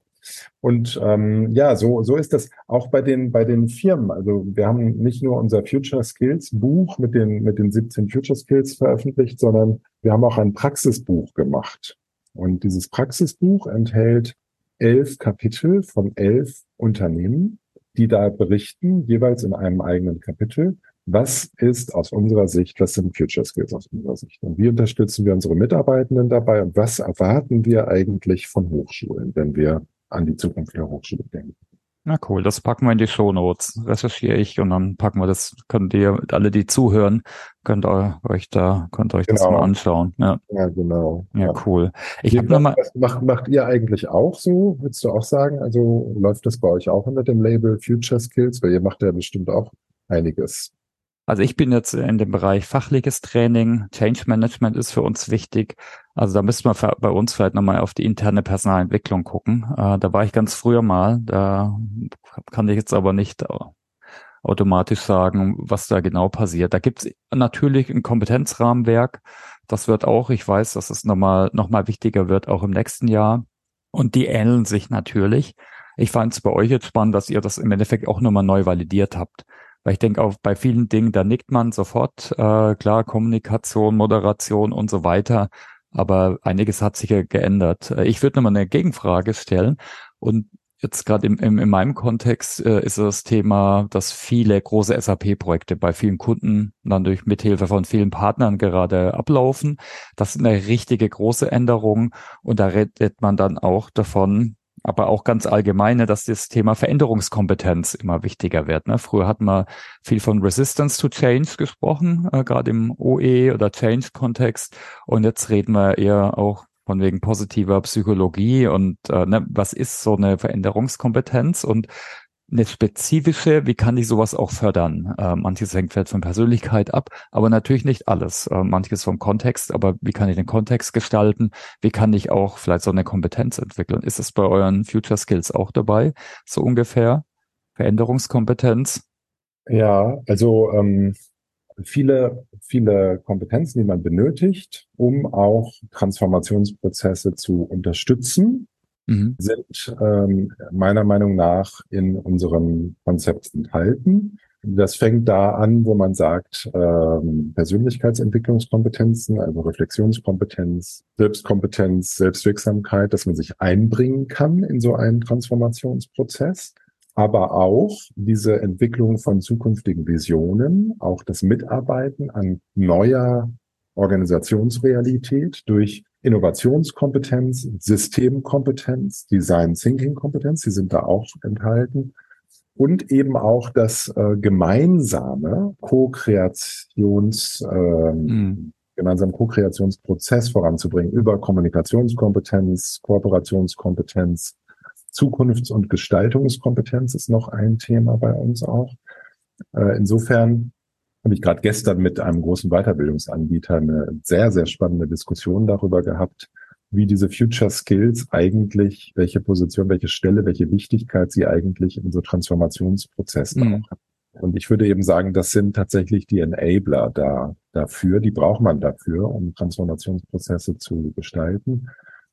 und ähm, ja, so, so ist das auch bei den, bei den Firmen. Also wir haben nicht nur unser Future Skills Buch mit den, mit den 17 Future Skills veröffentlicht, sondern wir haben auch ein Praxisbuch gemacht. Und dieses Praxisbuch enthält elf Kapitel von elf Unternehmen, die da berichten, jeweils in einem eigenen Kapitel, was ist aus unserer Sicht, was sind Future Skills aus unserer Sicht? Und wie unterstützen wir unsere Mitarbeitenden dabei? Und was erwarten wir eigentlich von Hochschulen, wenn wir an die Zukunft der Hochschule denken. Na cool, das packen wir in die Show Notes, recherchiere ich und dann packen wir das, könnt ihr, alle die zuhören, könnt ihr euch da, könnt euch genau. das mal anschauen. Ja, ja genau. Ja, ja. cool. Ich habe mal, was macht, macht ihr eigentlich auch so? Würdest du auch sagen? Also läuft das bei euch auch unter dem Label Future Skills? Weil ihr macht ja bestimmt auch einiges. Also ich bin jetzt in dem Bereich fachliches Training, Change Management ist für uns wichtig. Also da müsste man bei uns vielleicht nochmal auf die interne Personalentwicklung gucken. Äh, da war ich ganz früher mal, da kann ich jetzt aber nicht automatisch sagen, was da genau passiert. Da gibt es natürlich ein Kompetenzrahmenwerk. Das wird auch, ich weiß, dass es nochmal noch mal wichtiger wird, auch im nächsten Jahr. Und die ähneln sich natürlich. Ich fand es bei euch jetzt spannend, dass ihr das im Endeffekt auch nochmal neu validiert habt. Weil ich denke auch bei vielen Dingen, da nickt man sofort, äh, klar, Kommunikation, Moderation und so weiter. Aber einiges hat sich ja geändert. Äh, ich würde nochmal eine Gegenfrage stellen. Und jetzt gerade im, im, in meinem Kontext äh, ist das Thema, dass viele große SAP-Projekte bei vielen Kunden dann durch Mithilfe von vielen Partnern gerade ablaufen. Das ist eine richtige große Änderung. Und da redet man dann auch davon, aber auch ganz allgemeine, dass das Thema Veränderungskompetenz immer wichtiger wird. Ne? Früher hat man viel von Resistance to Change gesprochen, äh, gerade im OE oder Change-Kontext. Und jetzt reden wir eher auch von wegen positiver Psychologie und äh, ne, was ist so eine Veränderungskompetenz und eine spezifische, wie kann ich sowas auch fördern? Äh, manches hängt vielleicht von Persönlichkeit ab, aber natürlich nicht alles. Äh, manches vom Kontext, aber wie kann ich den Kontext gestalten? Wie kann ich auch vielleicht so eine Kompetenz entwickeln? Ist es bei euren Future Skills auch dabei, so ungefähr? Veränderungskompetenz? Ja, also ähm, viele, viele Kompetenzen, die man benötigt, um auch Transformationsprozesse zu unterstützen mhm. sind ähm, meiner Meinung nach in unserem Konzept enthalten. Das fängt da an, wo man sagt, ähm, Persönlichkeitsentwicklungskompetenzen, also Reflexionskompetenz, Selbstkompetenz, Selbstwirksamkeit, dass man sich einbringen kann in so einen Transformationsprozess, aber auch diese Entwicklung von zukünftigen Visionen, auch das Mitarbeiten an neuer Organisationsrealität durch Innovationskompetenz, Systemkompetenz, Design Thinking Kompetenz, die sind da auch enthalten. Und eben auch das äh, gemeinsame Co-Kreations, äh, mhm. gemeinsamen Co-Kreationsprozess voranzubringen über Kommunikationskompetenz, Kooperationskompetenz, Zukunfts- und Gestaltungskompetenz ist noch ein Thema bei uns auch. Äh, insofern habe ich gerade gestern mit einem großen Weiterbildungsanbieter eine sehr, sehr spannende Diskussion darüber gehabt, wie diese Future Skills eigentlich, welche Position, welche Stelle, welche Wichtigkeit sie eigentlich in so Transformationsprozessen mhm. haben. Und ich würde eben sagen, das sind tatsächlich die Enabler da, dafür, die braucht man dafür, um Transformationsprozesse zu gestalten.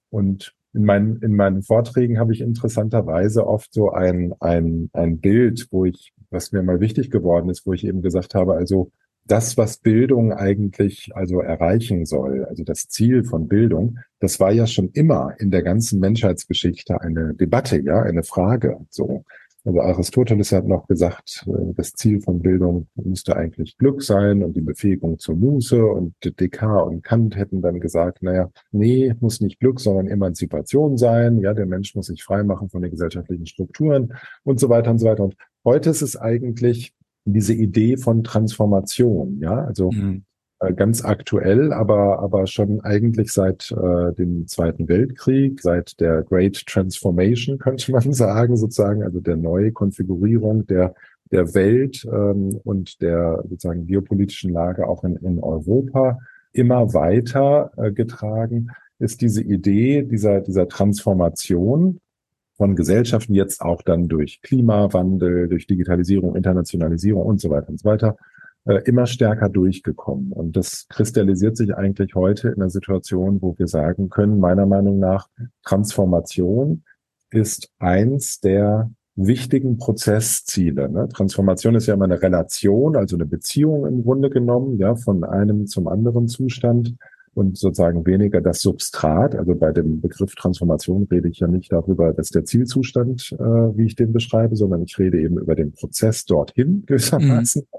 Und in meinen, in meinen Vorträgen habe ich interessanterweise oft so ein, ein, ein Bild, wo ich, was mir mal wichtig geworden ist, wo ich eben gesagt habe, also das, was Bildung eigentlich also erreichen soll, also das Ziel von Bildung, das war ja schon immer in der ganzen Menschheitsgeschichte eine Debatte, ja, eine Frage, so. Also Aristoteles hat noch gesagt, äh, das Ziel von Bildung müsste eigentlich Glück sein und die Befähigung zur Muße. Und Descartes und Kant hätten dann gesagt, naja, nee, muss nicht Glück, sondern Emanzipation sein. Ja, der Mensch muss sich freimachen von den gesellschaftlichen Strukturen und so weiter und so weiter. Und heute ist es eigentlich diese Idee von Transformation. Ja, also mhm. Äh, ganz aktuell, aber, aber schon eigentlich seit äh, dem Zweiten Weltkrieg, seit der Great Transformation, könnte man sagen, sozusagen, also der Neukonfigurierung der, der Welt ähm, und der sozusagen geopolitischen Lage auch in, in Europa immer weiter äh, getragen, ist diese Idee dieser, dieser Transformation von Gesellschaften jetzt auch dann durch Klimawandel, durch Digitalisierung, Internationalisierung und so weiter und so weiter immer stärker durchgekommen. Und das kristallisiert sich eigentlich heute in einer Situation, wo wir sagen können, meiner Meinung nach, Transformation ist eins der wichtigen Prozessziele. Ne? Transformation ist ja immer eine Relation, also eine Beziehung im Grunde genommen, ja, von einem zum anderen Zustand und sozusagen weniger das Substrat. Also bei dem Begriff Transformation rede ich ja nicht darüber, dass der Zielzustand, äh, wie ich den beschreibe, sondern ich rede eben über den Prozess dorthin gewissermaßen. Mhm.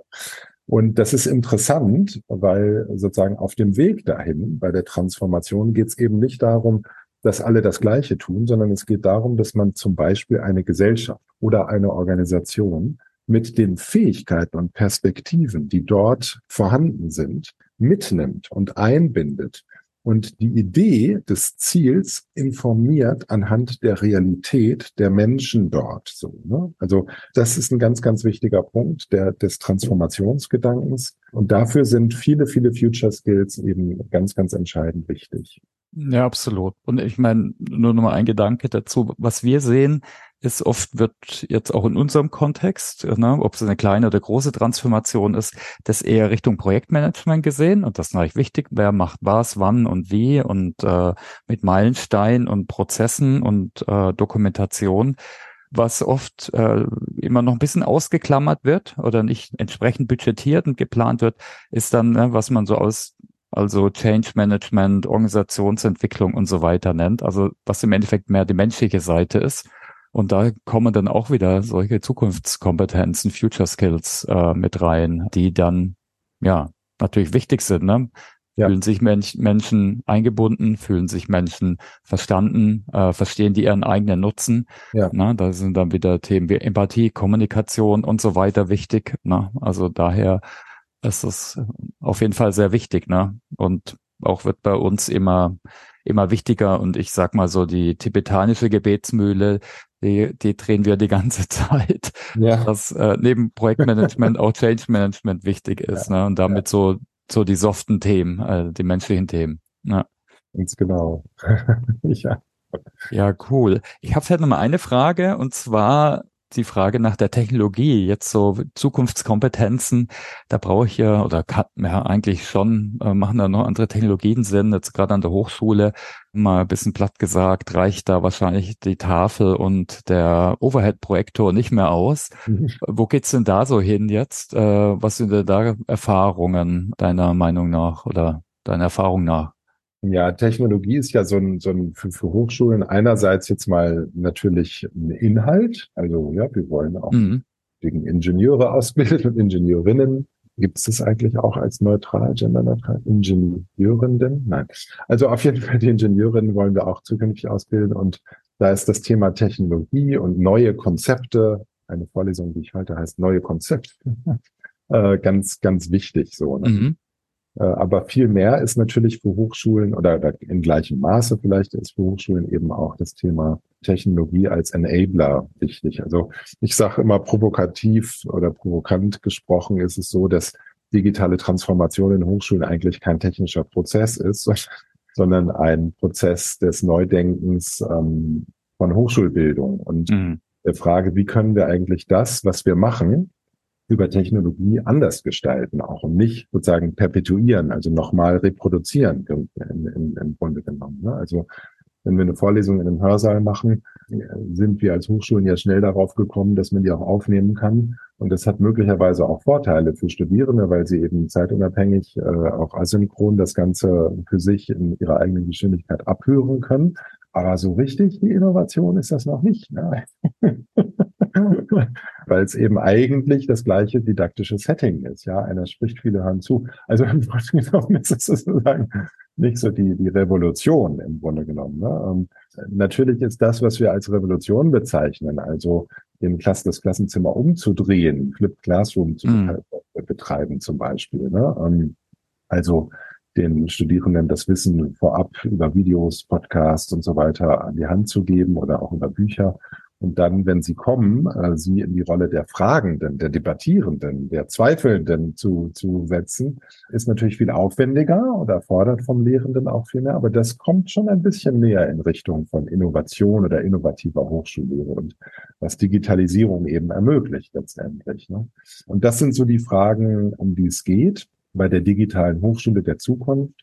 Und das ist interessant, weil sozusagen auf dem Weg dahin, bei der Transformation, geht es eben nicht darum, dass alle das Gleiche tun, sondern es geht darum, dass man zum Beispiel eine Gesellschaft oder eine Organisation mit den Fähigkeiten und Perspektiven, die dort vorhanden sind, mitnimmt und einbindet und die Idee des Ziels informiert anhand der Realität der Menschen dort. So, ne? Also das ist ein ganz, ganz wichtiger Punkt der, des Transformationsgedankens. Und dafür sind viele, viele Future Skills eben ganz, ganz entscheidend wichtig. Ja, absolut. Und ich meine, nur noch mal ein Gedanke dazu. Was wir sehen, ist oft wird jetzt auch in unserem Kontext, ne, ob es eine kleine oder große Transformation ist, das eher Richtung Projektmanagement gesehen. Und das ist natürlich wichtig, wer macht was, wann und wie und äh, mit Meilensteinen und Prozessen und äh, Dokumentation, was oft äh, immer noch ein bisschen ausgeklammert wird oder nicht entsprechend budgetiert und geplant wird, ist dann, ne, was man so aus also Change Management, Organisationsentwicklung und so weiter nennt, also was im Endeffekt mehr die menschliche Seite ist. Und da kommen dann auch wieder solche Zukunftskompetenzen, Future Skills äh, mit rein, die dann ja natürlich wichtig sind. Ne? Ja. Fühlen sich Mensch, Menschen eingebunden, fühlen sich Menschen verstanden, äh, verstehen die ihren eigenen Nutzen. Ja. Ne? Da sind dann wieder Themen wie Empathie, Kommunikation und so weiter wichtig. Ne? Also daher ist es auf jeden Fall sehr wichtig. Ne? Und auch wird bei uns immer immer wichtiger und ich sag mal so die tibetanische Gebetsmühle, die, die drehen wir die ganze Zeit, ja. dass äh, neben Projektmanagement auch Change Management wichtig ist ja. ne? und damit ja. so so die soften Themen, äh, die menschlichen Themen. Ja. Ganz genau. ja. Ja, cool. Ich habe vielleicht noch mal eine Frage und zwar die Frage nach der Technologie, jetzt so Zukunftskompetenzen, da brauche ich ja oder kann ja eigentlich schon, äh, machen da noch andere Technologien Sinn, jetzt gerade an der Hochschule, mal ein bisschen platt gesagt, reicht da wahrscheinlich die Tafel und der Overhead-Projektor nicht mehr aus. Mhm. Wo geht's denn da so hin jetzt? Äh, was sind denn da Erfahrungen deiner Meinung nach oder deiner Erfahrung nach? Ja, Technologie ist ja so ein, so ein für, für Hochschulen einerseits jetzt mal natürlich ein Inhalt. Also ja, wir wollen auch mhm. wegen Ingenieure ausbilden und Ingenieurinnen. Gibt es das eigentlich auch als neutral, genderneutral? Ingenieurenden? Nein. Also auf jeden Fall die Ingenieurinnen wollen wir auch zukünftig ausbilden. Und da ist das Thema Technologie und neue Konzepte. Eine Vorlesung, die ich halte, heißt neue Konzepte. äh, ganz, ganz wichtig so. Ne? Mhm. Äh, aber viel mehr ist natürlich für Hochschulen oder in gleichem Maße vielleicht ist für Hochschulen eben auch das Thema Technologie als Enabler wichtig. Also ich sage immer provokativ oder provokant gesprochen ist es so, dass digitale Transformation in Hochschulen eigentlich kein technischer Prozess ist, sondern ein Prozess des Neudenkens ähm, von Hochschulbildung und mhm. der Frage, wie können wir eigentlich das, was wir machen, über Technologie anders gestalten auch und nicht sozusagen perpetuieren, also nochmal reproduzieren im, im, im Grunde genommen. Ne? Also wenn wir eine Vorlesung in einem Hörsaal machen, sind wir als Hochschulen ja schnell darauf gekommen, dass man die auch aufnehmen kann. Und das hat möglicherweise auch Vorteile für Studierende, weil sie eben zeitunabhängig, äh, auch asynchron das Ganze für sich in ihrer eigenen Geschwindigkeit abhören können. Aber so richtig die Innovation ist das noch nicht. Ne? Weil es eben eigentlich das gleiche didaktische Setting ist. Ja, einer spricht, viele hören zu. Also im Grunde genommen ist es sozusagen nicht so die, die Revolution im Grunde genommen. Ne? Und natürlich ist das, was wir als Revolution bezeichnen, also den Klasse, das Klassenzimmer umzudrehen, Flipped Classroom zu mm. betreiben zum Beispiel. Ne? Also den Studierenden das Wissen vorab über Videos, Podcasts und so weiter an die Hand zu geben oder auch über Bücher. Und dann, wenn sie kommen, äh, sie in die Rolle der Fragenden, der Debattierenden, der Zweifelnden zu, zu setzen, ist natürlich viel aufwendiger oder erfordert vom Lehrenden auch viel mehr. Aber das kommt schon ein bisschen näher in Richtung von Innovation oder innovativer Hochschullehre und was Digitalisierung eben ermöglicht letztendlich. Ne? Und das sind so die Fragen, um die es geht bei der digitalen Hochschule der Zukunft,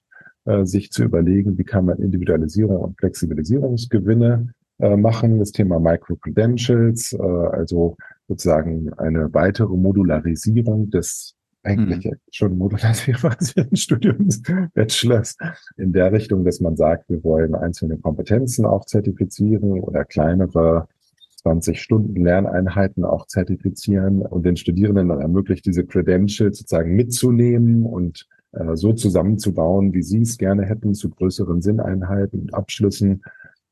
äh, sich zu überlegen, wie kann man Individualisierung und Flexibilisierungsgewinne äh, machen. Das Thema Micro-Credentials, äh, also sozusagen eine weitere Modularisierung des eigentlich mhm. schon modularisierten Studiums Bachelors in der Richtung, dass man sagt, wir wollen einzelne Kompetenzen auch zertifizieren oder kleinere 20 Stunden Lerneinheiten auch zertifizieren und den Studierenden dann ermöglicht, diese Credentials sozusagen mitzunehmen und äh, so zusammenzubauen, wie sie es gerne hätten, zu größeren Sinneinheiten und Abschlüssen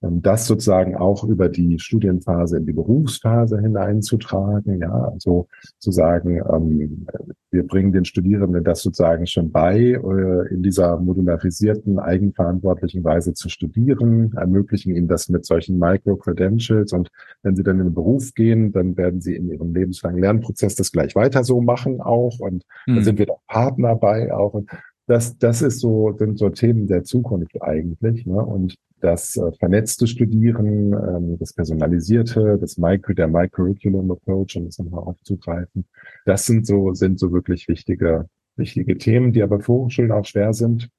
das sozusagen auch über die Studienphase in die Berufsphase hineinzutragen, ja, also zu sagen, ähm, wir bringen den Studierenden das sozusagen schon bei, äh, in dieser modularisierten, eigenverantwortlichen Weise zu studieren, ermöglichen ihnen das mit solchen Micro-Credentials. Und wenn sie dann in den Beruf gehen, dann werden sie in ihrem lebenslangen Lernprozess das gleich weiter so machen auch. Und mhm. dann sind wir da Partner bei auch. Und das, das ist so, sind so Themen der Zukunft eigentlich. Ne? Und das äh, vernetzte Studieren, ähm, das personalisierte, das Micro, der Microcurriculum Approach, um das nochmal aufzugreifen. Das sind so, sind so wirklich wichtige, wichtige Themen, die aber für Hochschulen auch schwer sind.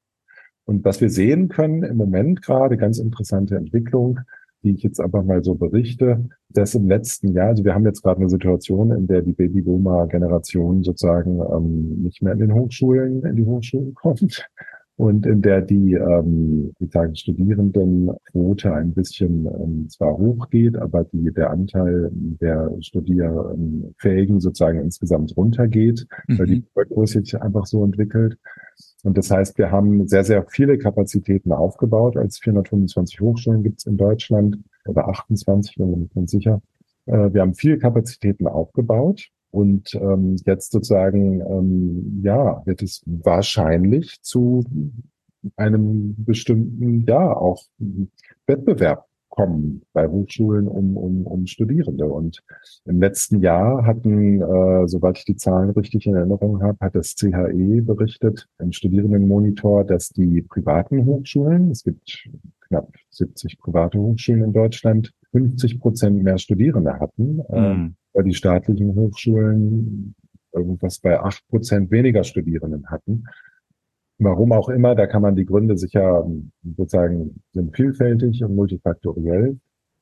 Und was wir sehen können im Moment gerade, ganz interessante Entwicklung, die ich jetzt einfach mal so berichte, dass im letzten Jahr, also wir haben jetzt gerade eine Situation, in der die Babyboomer-Generation sozusagen ähm, nicht mehr in den Hochschulen, in die Hochschulen kommt, und in der die, ähm, wie sagen, Studierendenquote ein bisschen ähm, zwar hochgeht, aber die, der Anteil der Studierfähigen sozusagen insgesamt runtergeht, mhm. weil die Bevölkerung sich einfach so entwickelt. Und das heißt, wir haben sehr, sehr viele Kapazitäten aufgebaut. Als 425 Hochschulen gibt es in Deutschland oder 28, bin mir nicht ganz sicher. Äh, wir haben viele Kapazitäten aufgebaut und ähm, jetzt sozusagen, ähm, ja, wird es wahrscheinlich zu einem bestimmten, ja, auch Wettbewerb kommen bei Hochschulen um, um, um Studierende. Und im letzten Jahr hatten, äh, soweit ich die Zahlen richtig in Erinnerung habe, hat das CHE berichtet im Studierendenmonitor, dass die privaten Hochschulen, es gibt knapp 70 private Hochschulen in Deutschland, 50 Prozent mehr Studierende hatten. Mhm weil die staatlichen Hochschulen irgendwas bei acht Prozent weniger Studierenden hatten. Warum auch immer, da kann man die Gründe sicher sozusagen sind vielfältig und multifaktoriell.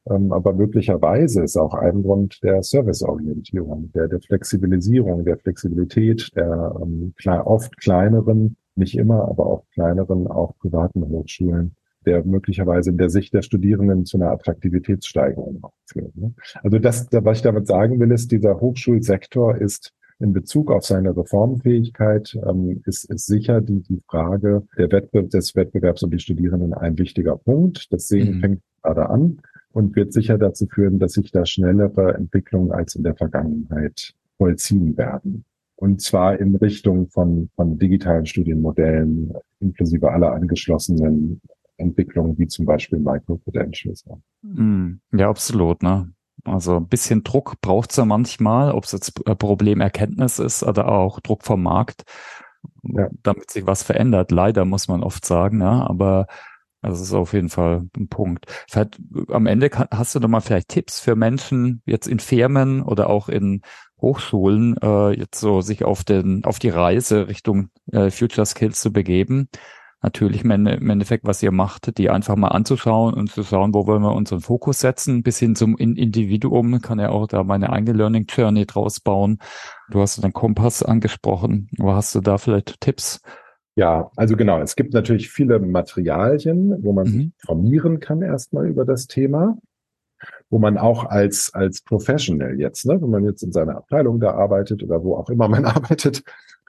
Ähm, aber möglicherweise ist auch ein Grund der Serviceorientierung, der, der Flexibilisierung, der Flexibilität der ähm, oft kleineren, nicht immer, aber auch kleineren, auch privaten Hochschulen, der möglicherweise in der Sicht der Studierenden zu einer Attraktivitätssteigerung führt. Ne? Also das, was ich damit sagen will, ist, dieser Hochschulsektor ist in Bezug auf seine Reformfähigkeit ähm, ist, ist sicher die, die Frage der Wettbewerb, des Wettbewerbs um die Studierenden ein wichtiger Punkt. Das Sehen mhm. fängt gerade an und wird sicher dazu führen, dass sich da schnellere Entwicklungen als in der Vergangenheit vollziehen werden. Und zwar in Richtung von, von digitalen Studienmodellen, inklusive aller angeschlossenen Entwicklungen wie zum Beispiel Micro-Credentials. Hm, ja, absolut. Ne? Also ein bisschen Druck braucht es ja manchmal, ob es jetzt Problemerkenntnis ist oder auch Druck vom Markt, ja. damit sich was verändert. Leider muss man oft sagen. Ne? Aber das ist auf jeden Fall ein Punkt. Vielleicht, am Ende hast du noch mal vielleicht Tipps für Menschen jetzt in Firmen oder auch in Hochschulen äh, jetzt so sich auf den auf die Reise Richtung äh, Future Skills zu begeben. Natürlich im Endeffekt, was ihr macht, die einfach mal anzuschauen und zu schauen, wo wollen wir unseren Fokus setzen, bis hin zum Individuum kann ja auch da meine eigene Learning Journey draus bauen. Du hast den Kompass angesprochen. Wo hast du da vielleicht Tipps? Ja, also genau. Es gibt natürlich viele Materialien, wo man mhm. sich informieren kann erstmal über das Thema, wo man auch als, als Professional jetzt, ne, wenn man jetzt in seiner Abteilung da arbeitet oder wo auch immer man arbeitet,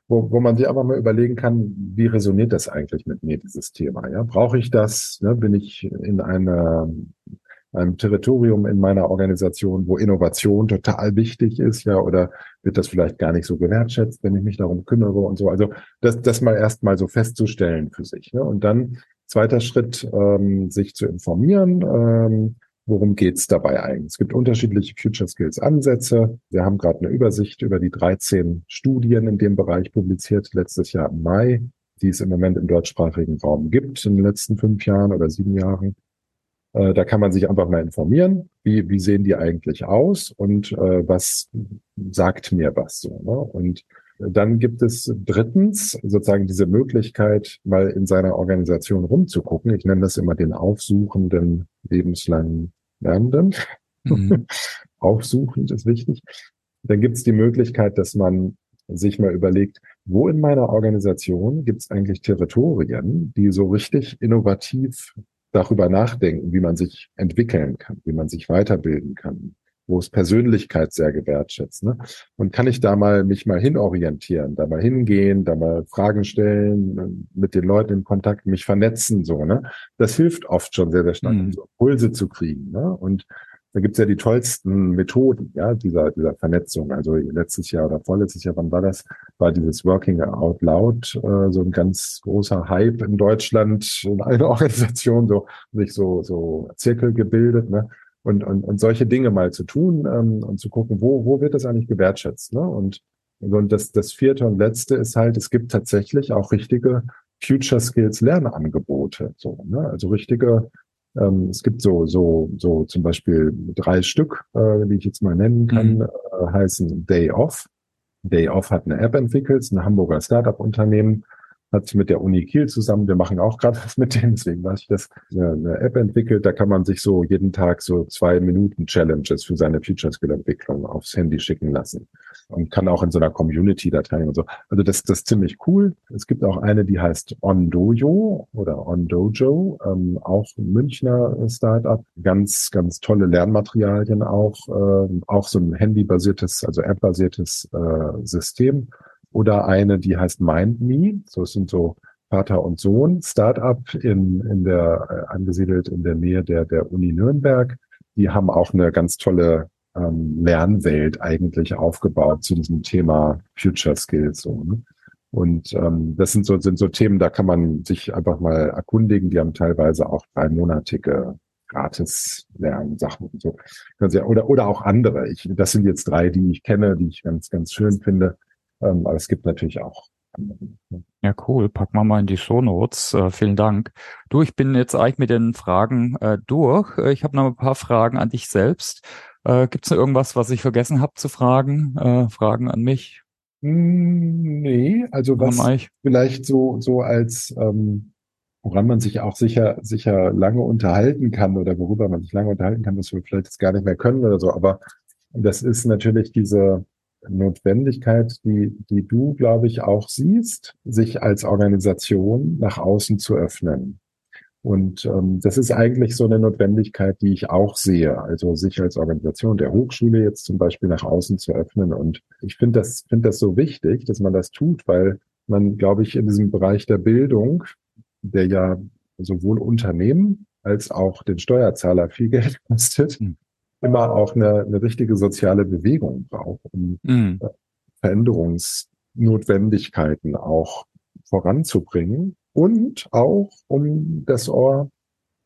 wo, wo man sich einfach mal überlegen kann, wie resoniert das eigentlich mit mir, dieses Thema? Ja, brauche ich das? Ne? Bin ich in einer einem Territorium in meiner Organisation, wo Innovation total wichtig ist, ja, oder wird das vielleicht gar nicht so gewertschätzt, wenn ich mich darum kümmere und so. Also das, das mal erstmal so festzustellen für sich. Ne? Und dann zweiter Schritt, ähm, sich zu informieren, ähm, worum geht's dabei eigentlich. Es gibt unterschiedliche Future Skills Ansätze. Wir haben gerade eine Übersicht über die 13 Studien in dem Bereich publiziert, letztes Jahr im Mai, die es im Moment im deutschsprachigen Raum gibt in den letzten fünf Jahren oder sieben Jahren. Äh, da kann man sich einfach mal informieren, wie, wie sehen die eigentlich aus und äh, was sagt mir was so. Ne? Und dann gibt es drittens sozusagen diese Möglichkeit, mal in seiner Organisation rumzugucken. Ich nenne das immer den aufsuchenden lebenslangen Lernenden. Mhm. Aufsuchend ist wichtig. Dann gibt es die Möglichkeit, dass man sich mal überlegt, wo in meiner Organisation gibt es eigentlich Territorien, die so richtig innovativ darüber nachdenken, wie man sich entwickeln kann, wie man sich weiterbilden kann, wo es Persönlichkeit sehr gewertschätzt. Ne? Und kann ich da mal mich mal hinorientieren, da mal hingehen, da mal Fragen stellen, mit den Leuten in Kontakt, mich vernetzen, so, ne? Das hilft oft schon sehr, sehr stark, mhm. so Impulse zu kriegen. Ne? Und da gibt's ja die tollsten Methoden, ja, dieser, dieser Vernetzung. Also letztes Jahr oder vorletztes Jahr, wann war das? War dieses Working Out Loud äh, so ein ganz großer Hype in Deutschland, in einer Organisation, so sich so, so Zirkel gebildet, ne? Und, und, und solche Dinge mal zu tun ähm, und zu gucken, wo, wo wird das eigentlich gewertschätzt, ne? Und, und das, das vierte und letzte ist halt, es gibt tatsächlich auch richtige Future Skills Lernangebote, so, ne? Also richtige ähm, es gibt so, so, so zum Beispiel drei Stück, äh, die ich jetzt mal nennen kann, mhm. äh, heißen Day Off. Day Off hat eine App entwickelt, ein Hamburger Startup-Unternehmen, hat mit der Uni Kiel zusammen, wir machen auch gerade was mit denen, deswegen weiß ich das, eine App entwickelt, da kann man sich so jeden Tag so zwei Minuten Challenges für seine Future Skill Entwicklung aufs Handy schicken lassen und kann auch in so einer Community da teilnehmen und so. Also das, das ist ziemlich cool. Es gibt auch eine, die heißt Ondojo oder Ondojo, ähm, auch Münchner Startup, ganz, ganz tolle Lernmaterialien auch, äh, auch so ein Handy-basiertes, also App-basiertes äh, System oder eine, die heißt MindMe. So es sind so Vater und Sohn Startup in, in der äh, angesiedelt in der Nähe der der Uni Nürnberg. Die haben auch eine ganz tolle ähm, Lernwelt eigentlich aufgebaut zu diesem Thema Future Skills. So, ne? Und ähm, das sind so sind so Themen, da kann man sich einfach mal erkundigen. Die haben teilweise auch dreimonatige gratis Lernsachen und so. Oder oder auch andere. Ich, das sind jetzt drei, die ich kenne, die ich ganz ganz schön finde. Ähm, aber es gibt natürlich auch. Ne? Ja, cool. Packen wir mal in die Show Notes. Äh, vielen Dank. Du, ich bin jetzt eigentlich mit den Fragen äh, durch. Äh, ich habe noch ein paar Fragen an dich selbst. Äh, Gibt es noch irgendwas, was ich vergessen habe zu fragen? Äh, Fragen an mich? Hm, nee, also was vielleicht so, so als, ähm, woran man sich auch sicher, sicher lange unterhalten kann oder worüber man sich lange unterhalten kann, was wir vielleicht jetzt gar nicht mehr können oder so, aber das ist natürlich diese, Notwendigkeit, die, die du, glaube ich, auch siehst, sich als Organisation nach außen zu öffnen. Und ähm, das ist eigentlich so eine Notwendigkeit, die ich auch sehe. Also sich als Organisation der Hochschule jetzt zum Beispiel nach außen zu öffnen. Und ich finde das, finde das so wichtig, dass man das tut, weil man, glaube ich, in diesem Bereich der Bildung, der ja sowohl Unternehmen als auch den Steuerzahler viel Geld kostet, mhm immer auch eine, eine richtige soziale Bewegung braucht, um mhm. Veränderungsnotwendigkeiten auch voranzubringen und auch um das Ohr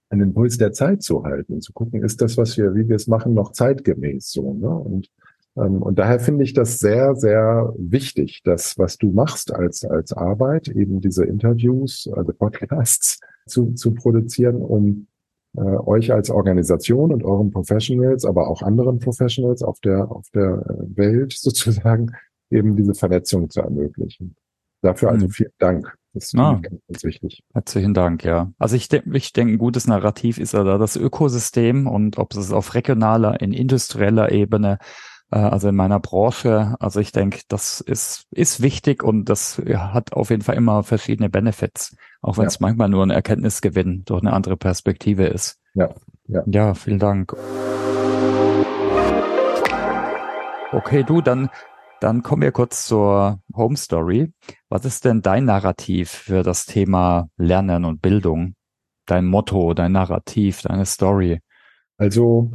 an den Puls der Zeit zu halten, zu gucken, ist das, was wir, wie wir es machen, noch zeitgemäß so. Ne? Und Ähm, und daher finde ich das sehr, sehr wichtig, dass was du machst als, als Arbeit, eben diese Interviews, also Podcasts zu, zu produzieren, um äh, euch als Organisation und euren Professionals, aber auch anderen Professionals auf der, auf der Welt sozusagen eben diese Vernetzung zu ermöglichen. Dafür also mhm. vielen Dank. Das ist ah, ganz, ganz wichtig. Herzlichen Dank, ja. Also ich denke, ich denke, ein gutes Narrativ ist ja da das Ökosystem und ob es auf regionaler, in industrieller Ebene, äh, also in meiner Branche, also ich denke, das ist, ist wichtig und das ja, hat auf jeden Fall immer verschiedene Benefits, auch wenn ja. es manchmal nur ein Erkenntnisgewinn durch eine andere Perspektive ist. Ja, ja. Ja, vielen Dank. Okay, du, dann dann kommen wir kurz zur Home Story. Was ist denn dein Narrativ für das Thema Lernen und Bildung? Dein Motto, dein Narrativ, deine Story? Also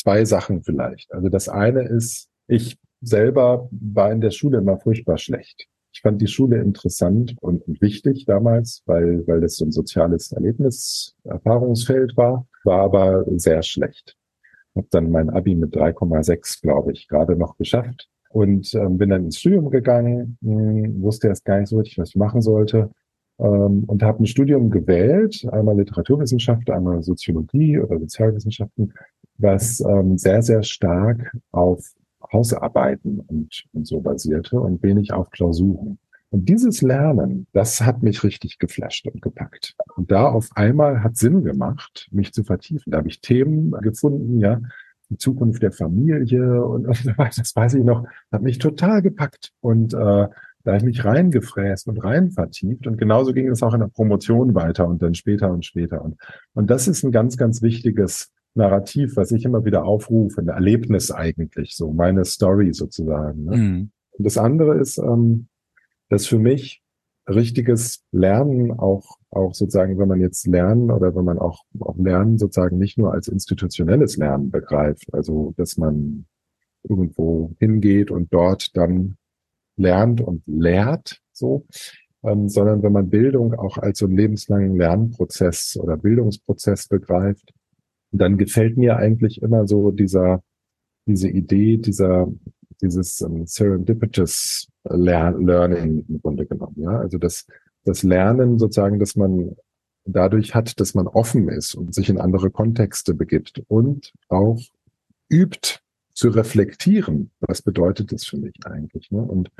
zwei Sachen vielleicht. Also das eine ist, ich selber war in der Schule immer furchtbar schlecht. Ich fand die Schule interessant und, wichtig damals, weil, weil das so ein soziales Erlebnis, Erfahrungsfeld war, war aber sehr schlecht. Hab dann mein Abi mit 3,6, glaube ich, gerade noch geschafft und ähm, bin dann ins Studium gegangen, mh, hm, wusste erst gar nicht so richtig, was ich machen sollte ähm, und habe ein Studium gewählt, einmal Literaturwissenschaft, einmal Soziologie oder Sozialwissenschaften, was ähm, sehr, sehr stark auf Hausarbeiten und, und so basierte und wenig auf Klausuren. Und dieses Lernen, das hat mich richtig geflasht und gepackt. Und da auf einmal hat Sinn gemacht, mich zu vertiefen. Da habe ich Themen gefunden, ja, die Zukunft der Familie und, und so das weiß ich noch, hat mich total gepackt. Und äh, da habe ich mich reingefräst und rein vertieft. Und genauso ging es auch in der Promotion weiter und dann später und später. Und, und das ist ein ganz, ganz wichtiges Narrativ, was ich immer wieder aufrufe, ein Erlebnis eigentlich, so meine Story sozusagen. Ne? Mhm. Und das andere ist, ähm, dass für mich richtiges Lernen auch, auch sozusagen, wenn man jetzt lernen oder wenn man auch, auch Lernen sozusagen nicht nur als institutionelles Lernen begreift, also dass man irgendwo hingeht und dort dann lernt und lehrt, so, ähm, sondern wenn man Bildung auch als so einen lebenslangen Lernprozess oder Bildungsprozess begreift, dann gefällt mir eigentlich immer so dieser, diese Idee dieser, dieses um, Serendipitous Learning im Grunde genommen. Ja, also das, das Lernen sozusagen, dass man dadurch hat, dass man offen ist und sich in andere Kontexte begibt und auch übt zu reflektieren. Was bedeutet das für mich eigentlich? Ne? Und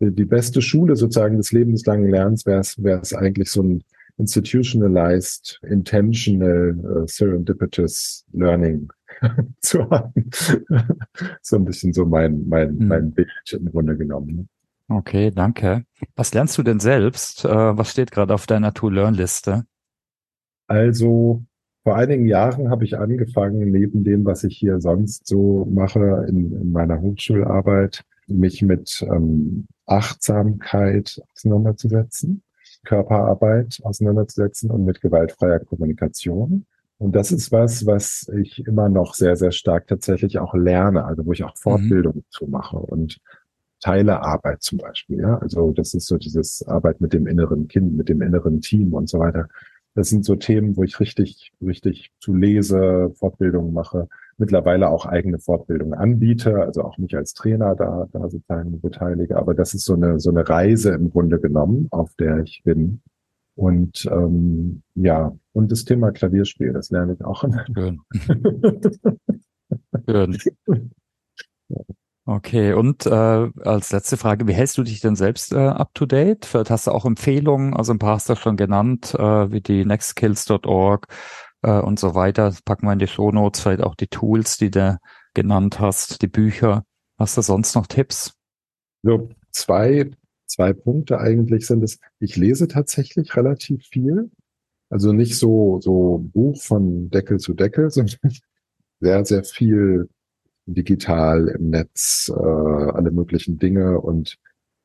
die beste Schule sozusagen des lebenslangen Lernens wäre es eigentlich so ein institutionalized, intentional, uh, serendipitous learning zu haben. so ein bisschen so mein, mein, hm. mein Bild im Grunde genommen. Okay, danke. Was lernst du denn selbst? Äh, was steht gerade auf deiner To-Learn-Liste? Also vor einigen Jahren habe ich angefangen, neben dem, was ich hier sonst so mache in, in meiner Hochschularbeit, mich mit ähm, Achtsamkeit auseinanderzusetzen, Körperarbeit auseinanderzusetzen und mit gewaltfreier Kommunikation. Und das ist was, was ich immer noch sehr, sehr stark tatsächlich auch lerne, also wo ich auch Fortbildung mhm. zu mache und Teilearbeit zum Beispiel. Ja, also das ist so dieses Arbeit mit dem inneren Kind, mit dem inneren Team und so weiter. Das sind so Themen, wo ich richtig, richtig zu lese, Fortbildungen mache, mittlerweile auch eigene Fortbildungen anbiete, also auch mich als Trainer da, da sozusagen beteilige. Aber das ist so eine, so eine Reise im Grunde genommen, auf der ich bin. Und ähm, ja, und das Thema Klavierspiel, das lerne ich auch. Schön. Schön. Okay, und äh, als letzte Frage, wie hältst du dich denn selbst äh, up to date? Vielleicht hast du auch Empfehlungen, also ein paar hast du schon genannt, äh, wie die nextkills.org äh, und so weiter. Das packen wir in die Shownotes, vielleicht auch die Tools, die du genannt hast, die Bücher. Hast du sonst noch Tipps? So, zwei zwei Punkte eigentlich sind es, ich lese tatsächlich relativ viel. Also nicht so, so Buch von Deckel zu Deckel, sondern sehr, sehr viel digital im Netz, äh, alle möglichen Dinge und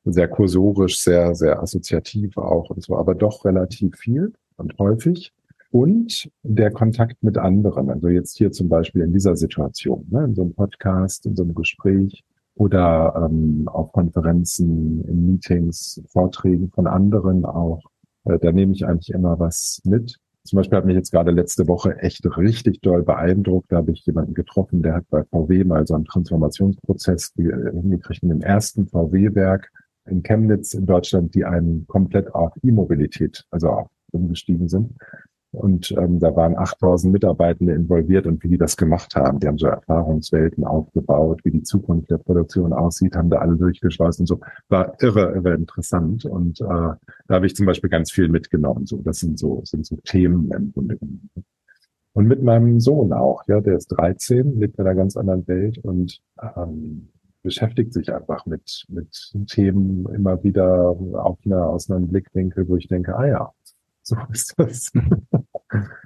sehr kursorisch, sehr, sehr assoziativ auch und so, aber doch relativ viel und häufig. Und der Kontakt mit anderen, also jetzt hier zum Beispiel in dieser Situation, ne, in so einem Podcast, in so einem Gespräch, oder ähm, auf Konferenzen, in Meetings, Vorträgen von anderen auch. Äh, da nehme ich eigentlich immer was mit. Zum Beispiel hat mich jetzt gerade letzte Woche echt richtig doll beeindruckt. Da habe ich jemanden getroffen, der hat bei VW mal so einen Transformationsprozess hingekriegt in dem ersten VW-Werk in Chemnitz in Deutschland, die einen komplett auf E-Mobilität, also auch umgestiegen sind. Und ähm, da waren 8000 Mitarbeitende involviert und wie die das gemacht haben. Die haben so Erfahrungswelten aufgebaut, wie die Zukunft der Produktion aussieht, haben da alle durchgeschleust und so. War irre, irre interessant. Und äh, da habe ich zum Beispiel ganz viel mitgenommen. So, das sind so, sind so Themen im Grunde genommen. Und mit meinem Sohn auch, ja, der ist 13, lebt in einer ganz anderen Welt und ähm, beschäftigt sich einfach mit, mit Themen immer wieder auf einer, aus einem Blickwinkel, wo ich denke, ah ja, so ist das.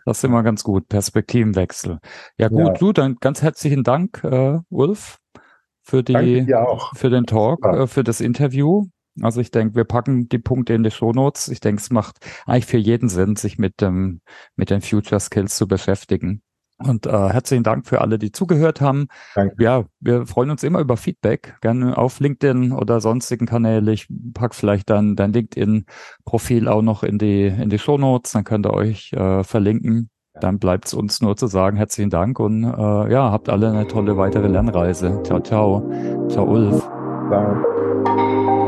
Das ist immer ganz gut. Perspektivenwechsel. Ja gut, ja. Lu, dann ganz herzlichen Dank, äh, Ulf, für die, für den Talk, ja. äh, für das Interview. Also ich denke, wir packen die Punkte in die Shownotes. Ich denke, es macht eigentlich für jeden Sinn, sich mit dem, mit den Future Skills zu beschäftigen. Und äh, herzlichen Dank für alle, die zugehört haben. Danke. Ja, wir freuen uns immer über Feedback, gerne auf LinkedIn oder sonstigen Kanälen. Ich pack vielleicht dann dein LinkedIn-Profil auch noch in die in die Show Notes, dann könnt ihr euch äh, verlinken. Dann bleibt es uns nur zu sagen, herzlichen Dank und äh, ja, habt alle eine tolle weitere Lernreise. Ciao, ciao. Ciao, Ulf. Ciao.